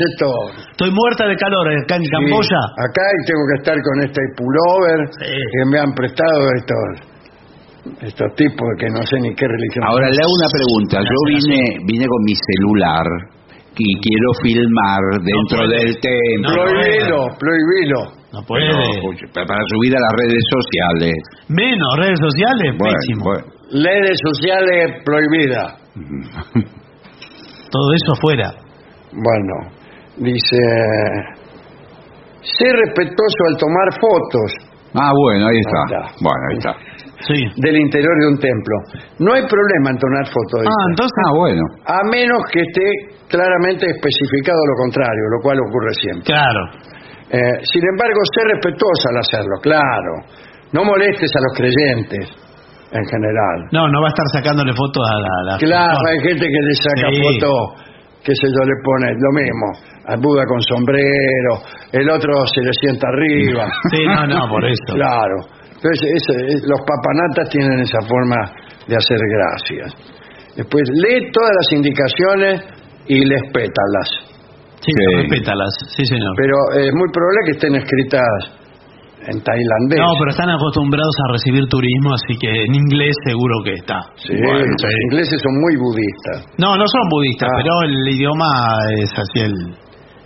Estoy muerta de calor eh, acá en Sí, Camboya. Acá y tengo que estar con este pullover que me han prestado estos estos tipos que no sé ni qué religión. Ahora le hago una pregunta. Yo vine, vine con mi celular y quiero filmar dentro del templo. Prohibilo, prohibilo. No puede. Para subir a las redes sociales. Menos redes sociales, Bueno, pésimo. bueno. Redes sociales prohibidas. <laughs> Todo eso fuera. Bueno, dice... Sé respetuoso al tomar fotos Ah, bueno, ahí está. Ahí está. Bueno, ahí está. Sí. del interior de un templo. No hay problema en tomar fotos. Ah, entonces. Ah, bueno. A menos que esté claramente especificado lo contrario, lo cual ocurre siempre. Claro. Eh, sin embargo, sé respetuosa al hacerlo, claro. No molestes a los creyentes, en general. No, no va a estar sacándole fotos a la. a la Claro, persona. hay gente que le saca Sí. fotos, que sé yo, le pone lo mismo. Al Buda con sombrero, el otro se le sienta arriba. <laughs> Sí, no, no, por eso. <laughs> Claro. Entonces, es- los papanatas tienen esa forma de hacer gracias. Después, lee todas las indicaciones y les pétalas. Sí, respétalas. Sí, señor. Pero eh, es muy probable que estén escritas en tailandés. No, pero están acostumbrados a recibir turismo, así que en inglés seguro que está. Sí, Bueno, los sí. ingleses son muy budistas. No, no son budistas, Ah. pero el idioma es así, el,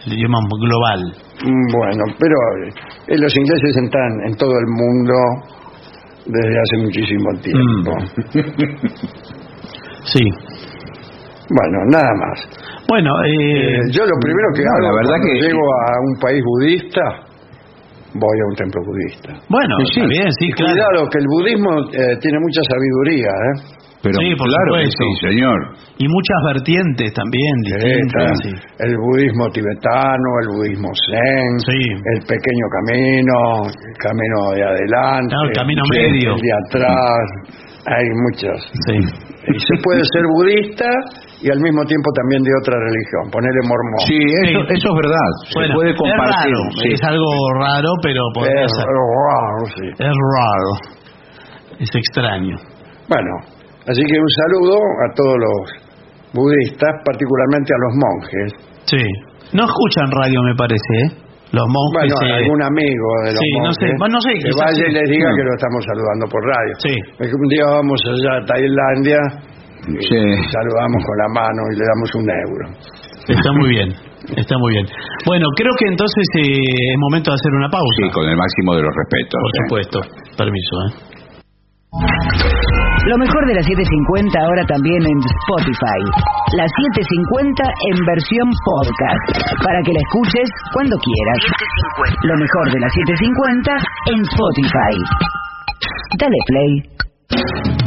el idioma global. Mm, Bueno, pero eh, los ingleses están en todo el mundo desde hace muchísimo tiempo. <laughs> Sí. Bueno, nada más. Bueno, eh, Eh, yo lo primero que no, hago la verdad que- llego a un país budista, voy a un templo budista. bueno, Sí, bien, sí, claro. Cuidado, que el budismo eh, tiene mucha sabiduría, ¿eh? Pero Sí, por claro que sí, señor. Y muchas vertientes también distintas. sí. El budismo tibetano, el budismo zen, Sí. el pequeño camino, el camino de adelante, el camino medio. el de atrás, hay muchos. Sí. Y se puede ser budista y al mismo tiempo también de otra religión, ponerle mormón. Sí, eso, Sí. eso es verdad. Se Bueno, puede es compartir. raro, sí. es algo raro, pero Es ser. raro, sí. Es raro. Es extraño. Bueno, así que un saludo a todos los budistas, particularmente a los monjes. Sí. No escuchan radio, me parece, ¿eh? Los monjes. Bueno, eh, algún amigo de los Sí, no monjes sé, bueno, no sé, que vaya y les diga que lo estamos saludando por radio. Sí. Es que un día vamos allá a Tailandia y Sí. saludamos con la mano y le damos un euro. Está muy bien. Está muy bien. Bueno, creo que entonces eh, es momento de hacer una pausa. Sí, con el máximo de los respetos. Por ¿eh? supuesto. Permiso, ¿eh? Lo mejor de las 750 ahora también en Spotify. Las 750 en versión podcast. Para que la escuches cuando quieras. Lo mejor de las 750 en Spotify. Dale play.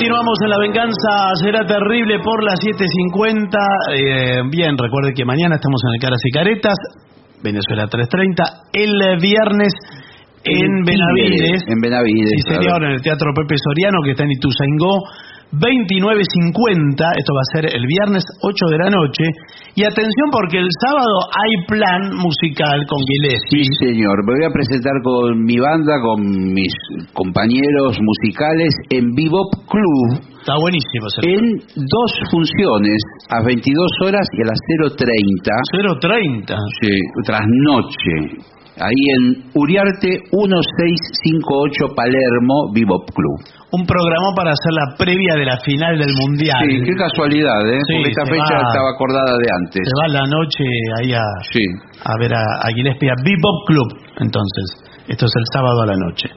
Continuamos en La Venganza Será Terrible por las 7.50. Eh, bien, recuerde que mañana estamos en el Caras y Caretas, Venezuela 3.30. El viernes en Benavides. En Benavides. Sí, señor, en el Teatro Pepe Soriano, que está en Ituzaingó, 29.50. Esto va a ser el viernes 8 de la noche. Y atención, porque el sábado hay plan musical con Gillespie. Sí, señor. Me voy a presentar con mi banda, con mis compañeros musicales en Bebop Club Está buenísimo en dos funciones, a 22 horas y a las 0.30. 0.30. Sí, trasnoche. Ahí en Uriarte 1658 Palermo, Bebop Club. Un programa para hacer la previa de la final del Mundial. Sí, qué casualidad, ¿eh? Sí, Porque esta fecha va- estaba acordada de antes. Se va la noche ahí a, Sí. a ver a, a Gillespie, a Bebop Club, entonces. Esto es el sábado a la noche.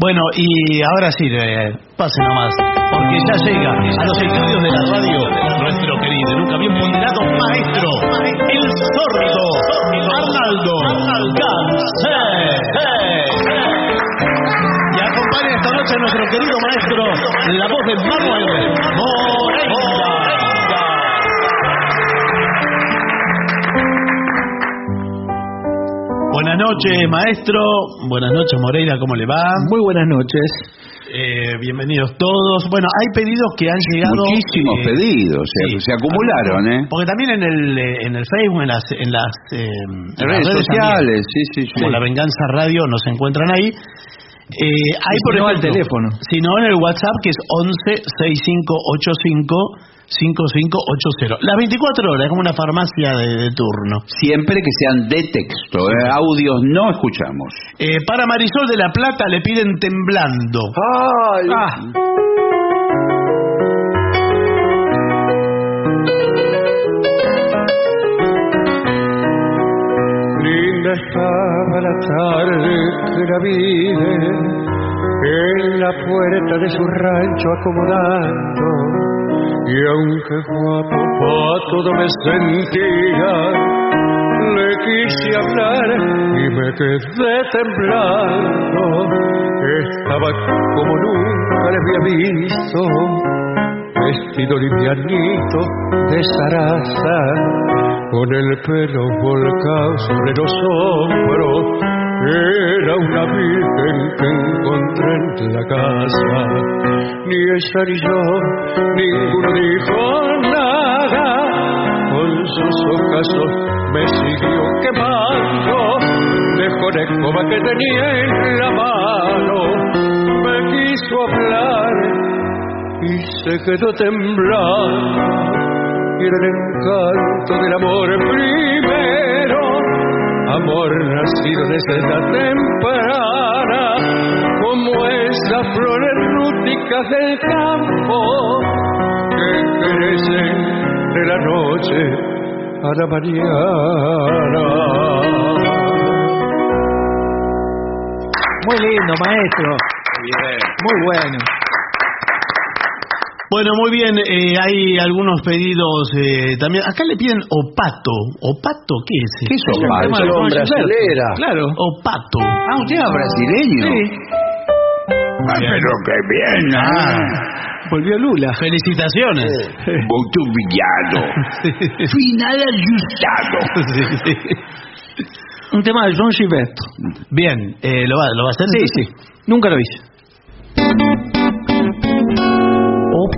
Bueno, y ahora sí, eh, pase nomás, porque ya llega a los estudios de la radio nuestro querido, nunca bien ponderado maestro, el sordo, Arnaldo Gansé. Y acompaña esta noche a nuestro querido maestro, la voz de Manuel Moreira. Buenas noches, maestro. Buenas noches, Moreira. ¿Cómo le va? Muy buenas noches. Eh, bienvenidos todos. Bueno, hay pedidos que han llegado. Muchísimos eh, pedidos, se, se acumularon, ¿eh? Porque también en el, eh, en el Facebook, en las, en las, eh, en redes sociales, también, sí, sí, sí. Como La Venganza Radio, nos encuentran ahí. Eh, hay por ejemplo, teléfono. Si no, en el WhatsApp que es 11 6585 5580. Las 24 horas, es como una farmacia de, de turno. Siempre que sean de texto, ¿eh? audios no escuchamos. Eh, para Marisol de la Plata le piden temblando. ¡Ay! Ah. Linda estaba la tarde que la vi en la puerta de su rancho acomodando y aunque guapo todo me sentía le quise hablar y me quedé temblando estaba como nunca le había visto vestido livianito de zaraza, con el pelo volcado sobre los hombros. Era una virgen que encontré en la casa. Ni ella ni yo, ninguno dijo nada. Con sus ojazos me siguió quemando. Dejó la escoba que tenía en la mano. Me quiso hablar y se quedó temblando. Era el encanto del amor primero, amor nacido desde la temprana, como esas flores rústicas del campo que crecen de la noche a la mañana. Muy lindo, maestro. Muy bueno. Bueno, muy bien, eh, hay algunos pedidos eh, también. Acá le piden opato. ¿Opato qué es? ¿Qué es opato? brasilera. Gilberto. Claro. Opato. Ah, un tema brasileño. Sí. Ah, pero qué bien, ah. Volvió Lula. Felicitaciones. Voto villano. <laughs> Final ajustado. <laughs> Un tema de John Gilberto. Bien, eh, ¿lo, va, ¿lo va a hacer? Sí, sí. Nunca lo hice.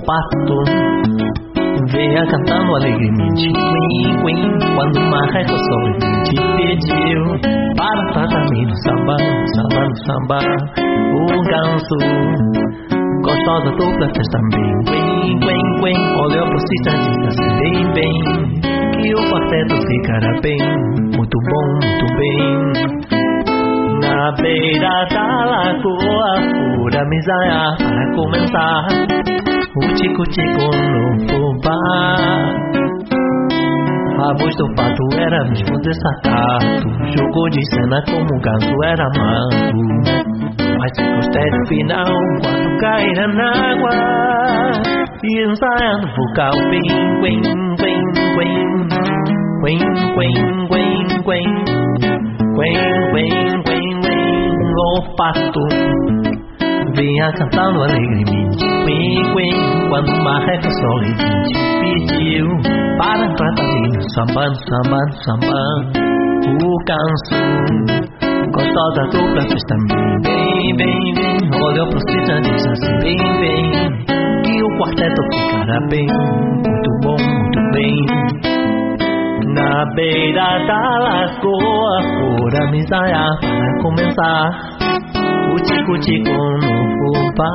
Pato. Veio cantando alegremente Quim, quim, quando o marreco sorridente pediu. Para tratar no samba, samba, samba O ganso. Gostosa dupla fez também Quim, quim, quim, olhou pro disse assim? Bem, bem Que o quarteto ficará bem. Muito bom, muito bem na beira da lagoa, pura misaia para começar. O tico-tico no fubá. A voz do pato era mesmo desacato. Jogou de cena como o ganso era manso. Mas se gostei final, quando caíra na água. E ensaiando vocal, bem, bem, bem, bem. Bem, bem, bem, bem. Quen, quen, quen, quen, o pato vinha cantando alegremente. Quen, quen, quando uma reca sorridente pediu para tratarzinho, sambando, sambando, sambando. O canso gostou da dupla, fez também. Bem, bem, bem, olhou pro Cita, disse assim: bem, bem, que o quarteto ficará bem, muito bom, muito bem. Na beira da lagoa, por amizade para começar cuti-cuti como fubá.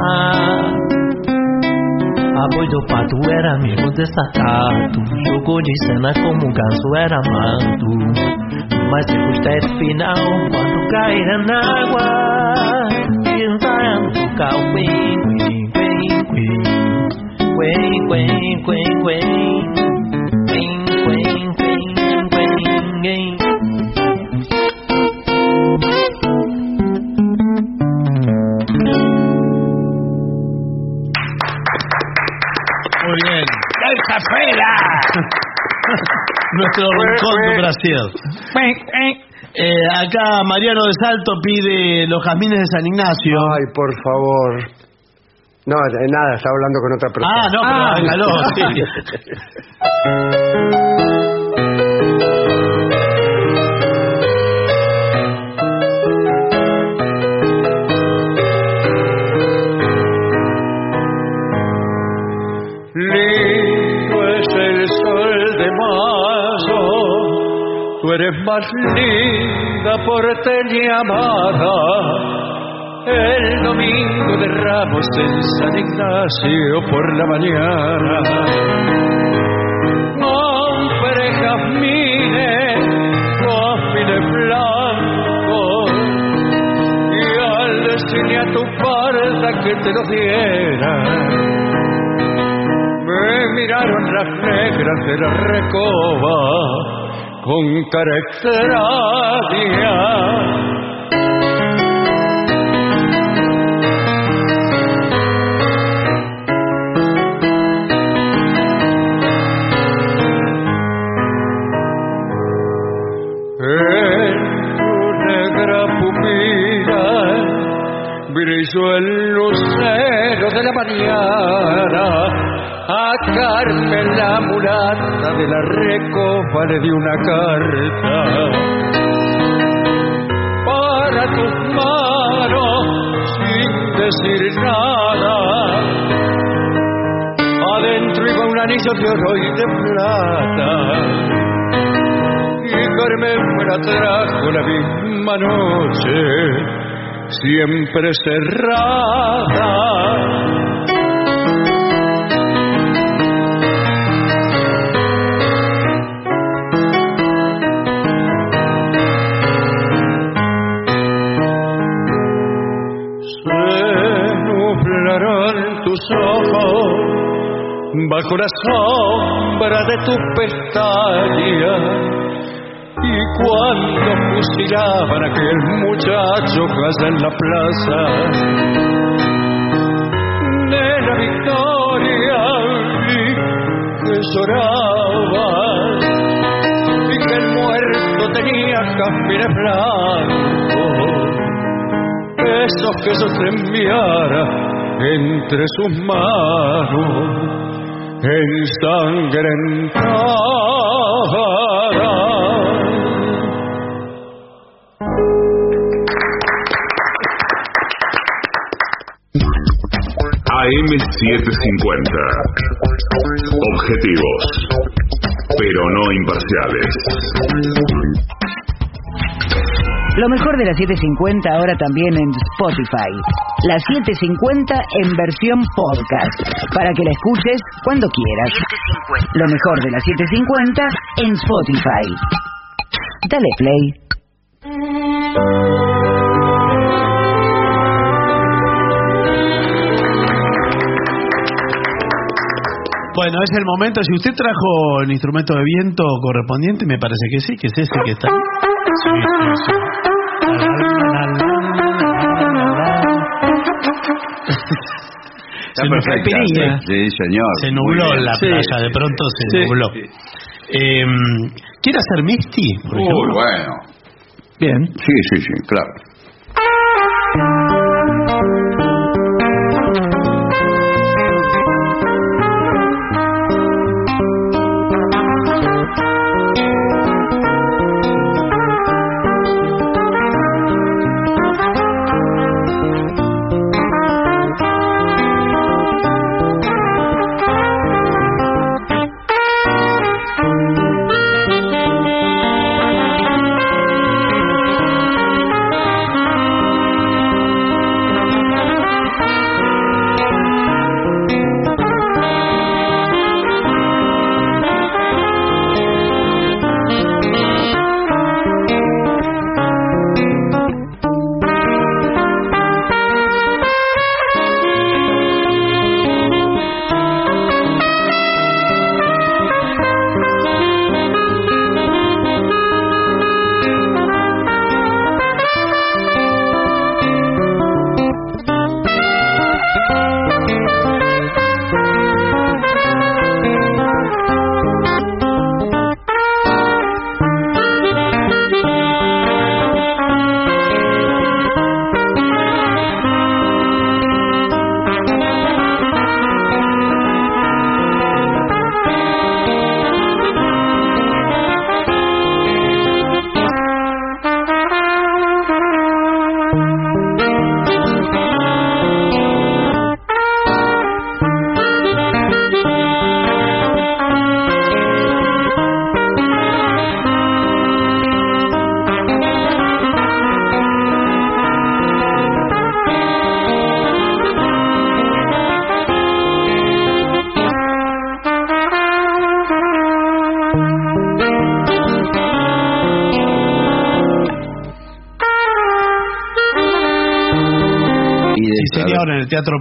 A boi do pato era mesmo desacato Jogou de cena como um ganso era mato Mas se custa final quando cair na água Pintando o cal, quen, quen, quen, quen Quen, quen, quen, quen Quen, quen, quen, quen, quen Brasil. Eh, acá Mariano de Salto pide los jazmines de San Ignacio. Ay, por favor. No, de nada, está hablando con otra persona. Ah, no, pero hágalo, <laughs> sí. Eres más linda porteña amada. El domingo de Ramos en San Ignacio por la mañana. Compré jazmines, jazmines blancos, y al decirle a tu parda que te los diera, me miraron las negras de la recoba con cara extraña. Brilló el lucero de la mañana. A Carmen la mulata de la recopa di una carta para tus manos sin decir nada. Adentro iba un anillo de oro y de plata. Y Carmen me la trajo la misma noche, siempre cerrada. Bajo la sombra de tu pestaña. Y cuando fusilaban a aquel muchacho allá en la plaza de la victoria vi que lloraba y que el muerto tenía jazmines blancos esos que yo te enviara entre sus manos ensangrentada. AM750. Objetivos, pero no imparciales. Lo mejor de la 750 ahora también en Spotify. La 750 en versión podcast, para que la escuches cuando quieras. Lo mejor de la 750 en Spotify. Dale play. Bueno, es el momento. Si usted trajo el instrumento de viento correspondiente, me parece que sí, que es ese que está. Sí, sí, sí. Se nos. Sí, señor. Se nubló la Sí. playa, de pronto se Sí. nubló. Eh, ¿Quiere hacer Misty? Por Muy ejemplo? bueno. Bien. Sí, sí, sí, claro.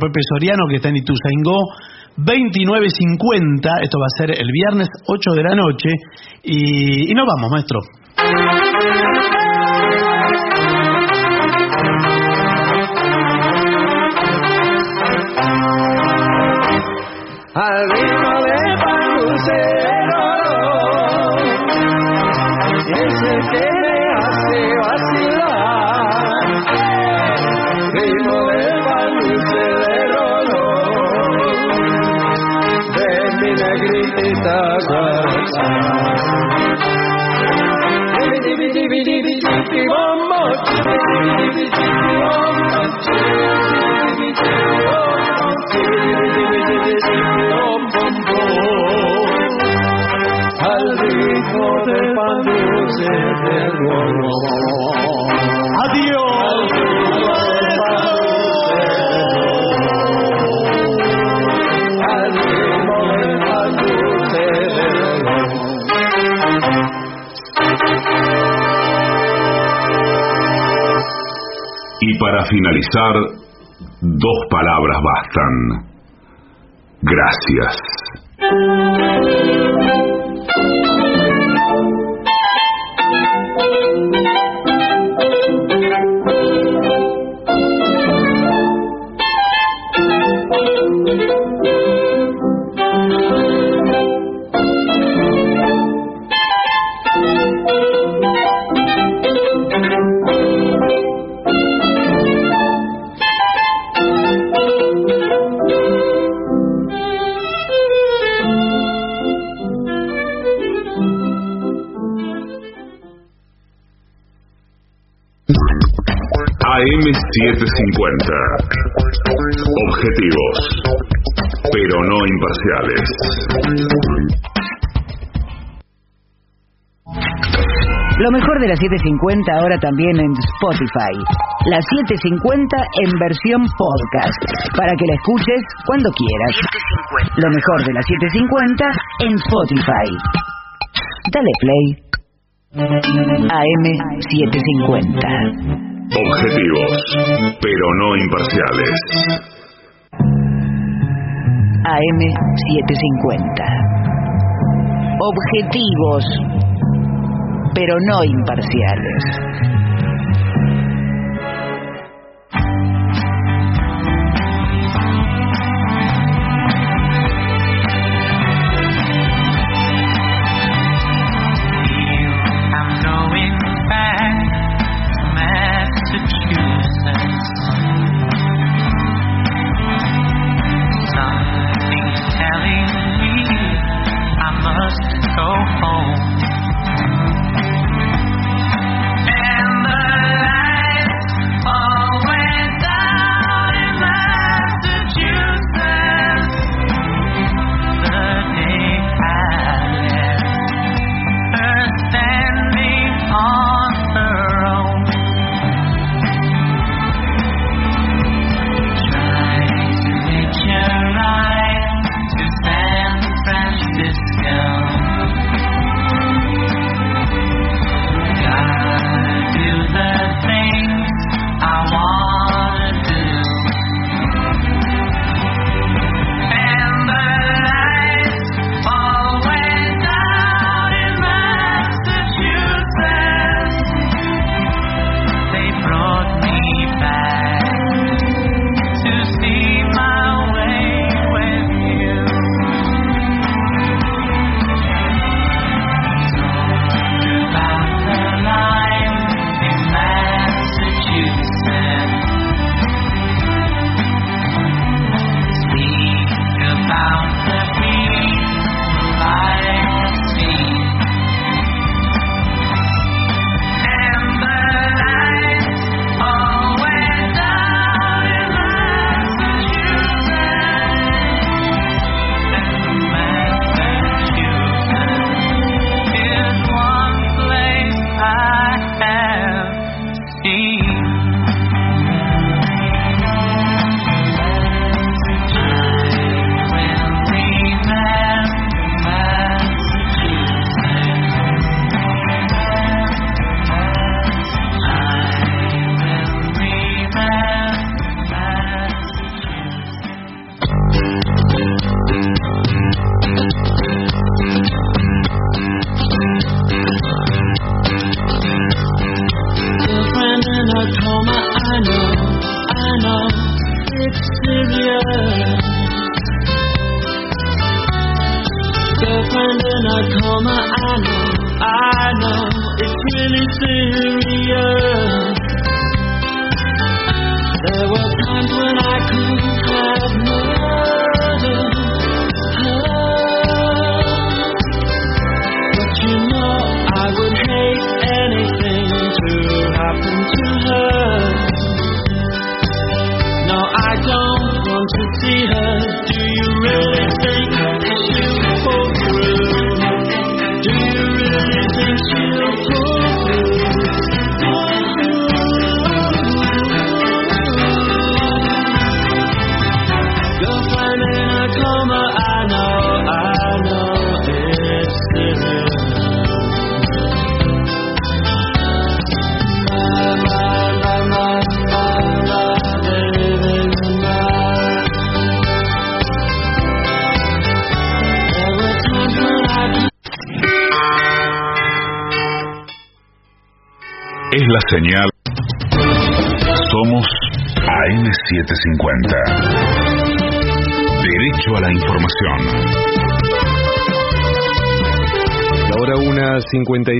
Pepe Soriano, que está en Ituzaingó, 29.50, esto va a ser el viernes 8 de la noche, y, y nos vamos, maestro. al ritmo de Pancero, ese que me hace the ground. Finalizar, dos palabras bastan. Gracias. 750 ahora también en Spotify. La 750 en versión podcast, para que la escuches cuando quieras. Lo mejor de la 750 en Spotify. Dale play. AM750. Objetivos, pero no imparciales. AM750. Objetivos, pero no imparciales.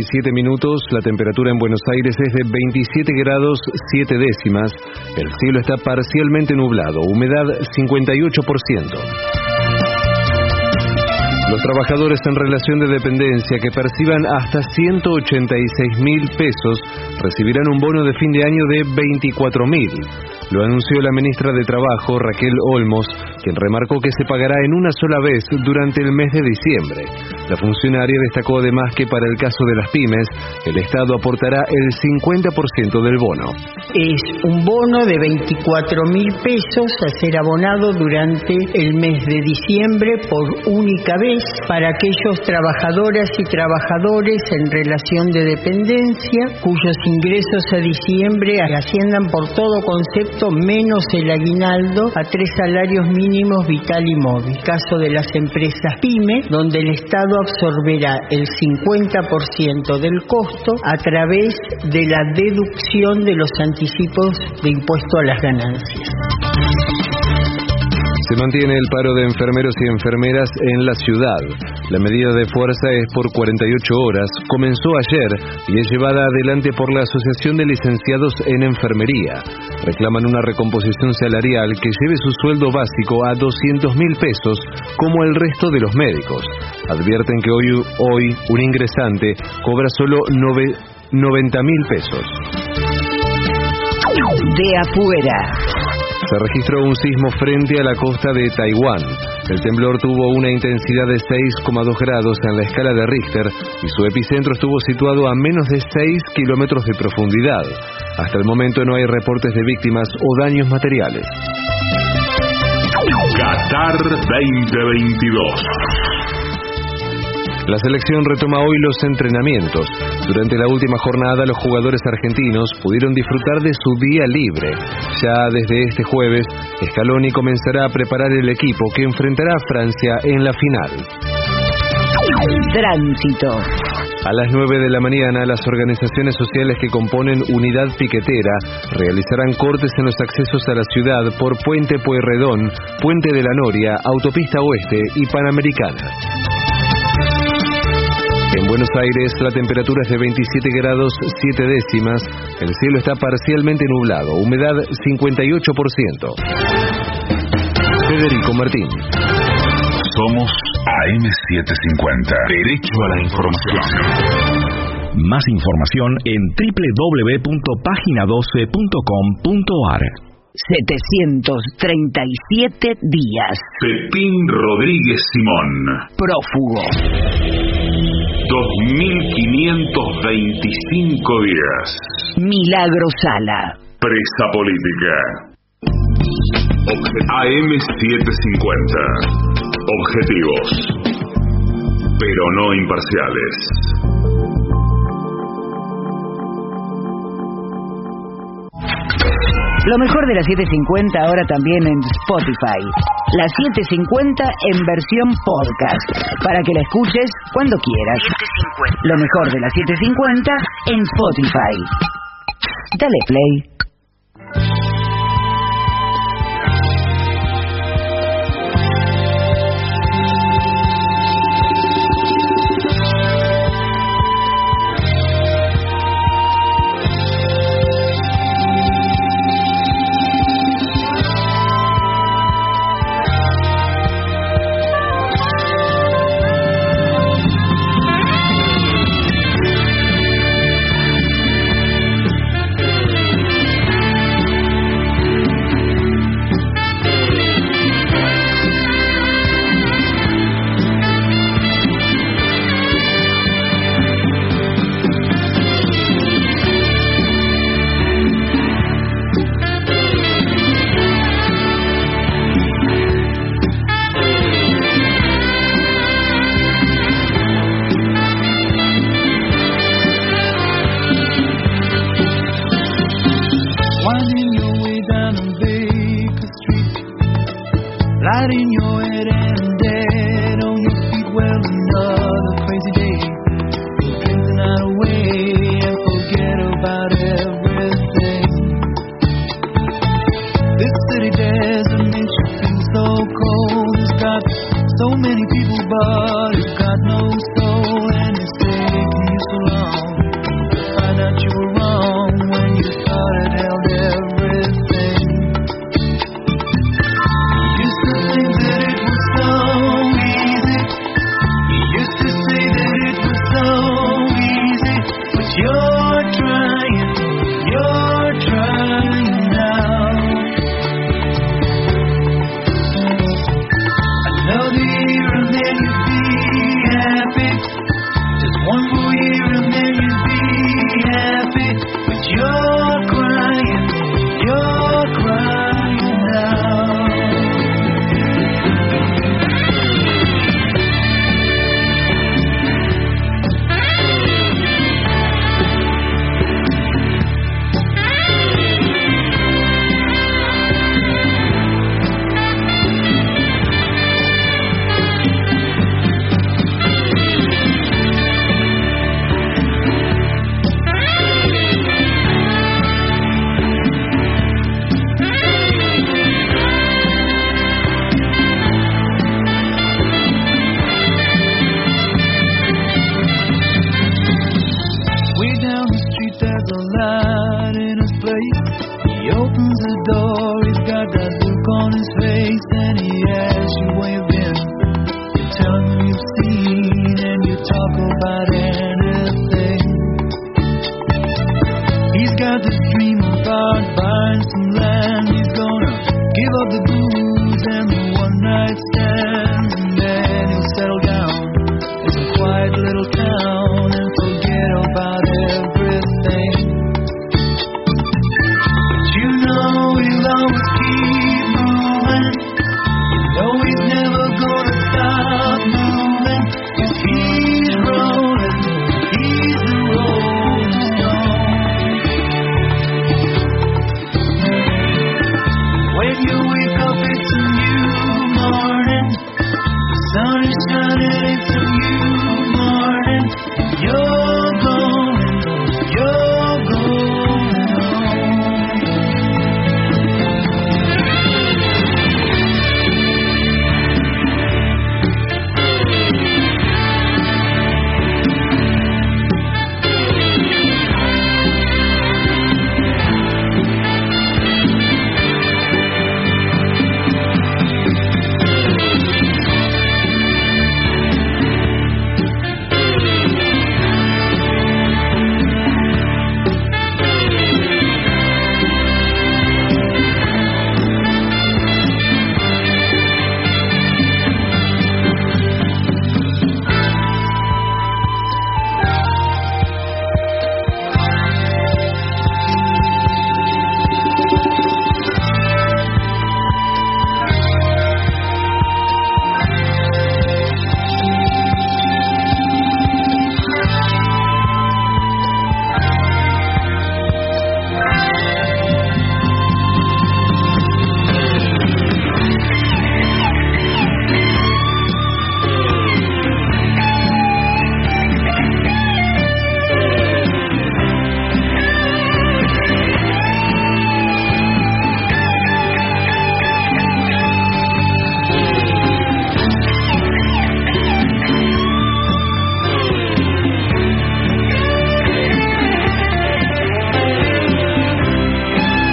57 minutos, la temperatura en Buenos Aires es de 27 grados 7 décimas, el cielo está parcialmente nublado, humedad 58%. Los trabajadores en relación de dependencia que perciban hasta 186 mil pesos recibirán un bono de fin de año de 24 mil. Lo anunció la ministra de Trabajo, Raquel Olmos, quien remarcó que se pagará en una sola vez durante el mes de diciembre. La funcionaria destacó además que para el caso de las pymes, el Estado aportará el 50% del bono. Es un bono de 24 mil pesos a ser abonado durante el mes de diciembre por única vez para aquellos trabajadoras y trabajadores en relación de dependencia cuyos ingresos a diciembre asciendan por todo concepto menos el aguinaldo a tres salarios mínimos vital y móvil. Caso de las empresas pyme, donde el Estado absorberá el 50% del costo a través de la deducción de los anticipos de impuesto a las ganancias. Se mantiene el paro de enfermeros y enfermeras en la ciudad. La medida de fuerza es por 48 horas, comenzó ayer y es llevada adelante por la Asociación de Licenciados en Enfermería. Reclaman una recomposición salarial que lleve su sueldo básico a 200 mil pesos, como el resto de los médicos. Advierten que hoy, hoy un ingresante cobra solo 90 mil pesos. De afuera. Se registró un sismo frente a la costa de Taiwán. El temblor tuvo una intensidad de 6,2 grados en la escala de Richter y su epicentro estuvo situado a menos de 6 kilómetros de profundidad. Hasta el momento no hay reportes de víctimas o daños materiales. Qatar 2022. La selección retoma hoy los entrenamientos. Durante la última jornada los jugadores argentinos pudieron disfrutar de su día libre. Ya desde este jueves, Scaloni comenzará a preparar el equipo que enfrentará a Francia en la final. Tránsito. A las 9 de la mañana, las organizaciones sociales que componen Unidad Piquetera realizarán cortes en los accesos a la ciudad por Puente Pueyrredón, Puente de la Noria, Autopista Oeste y Panamericana. En Buenos Aires la temperatura es de 27 grados 7 décimas, el cielo está parcialmente nublado, humedad 58%. Federico Martín. Somos AM750. Derecho a la información. Más información en www.pagina12.com.ar 737 días. Pepín Rodríguez Simón. Prófugo. 2525 días. Milagro Sala. Presa política. AM750. Objetivos. Pero no imparciales. Lo mejor de la 750 ahora también en Spotify. La 750 en versión podcast. Para que la escuches cuando quieras. Lo mejor de la 750 en Spotify. Dale play.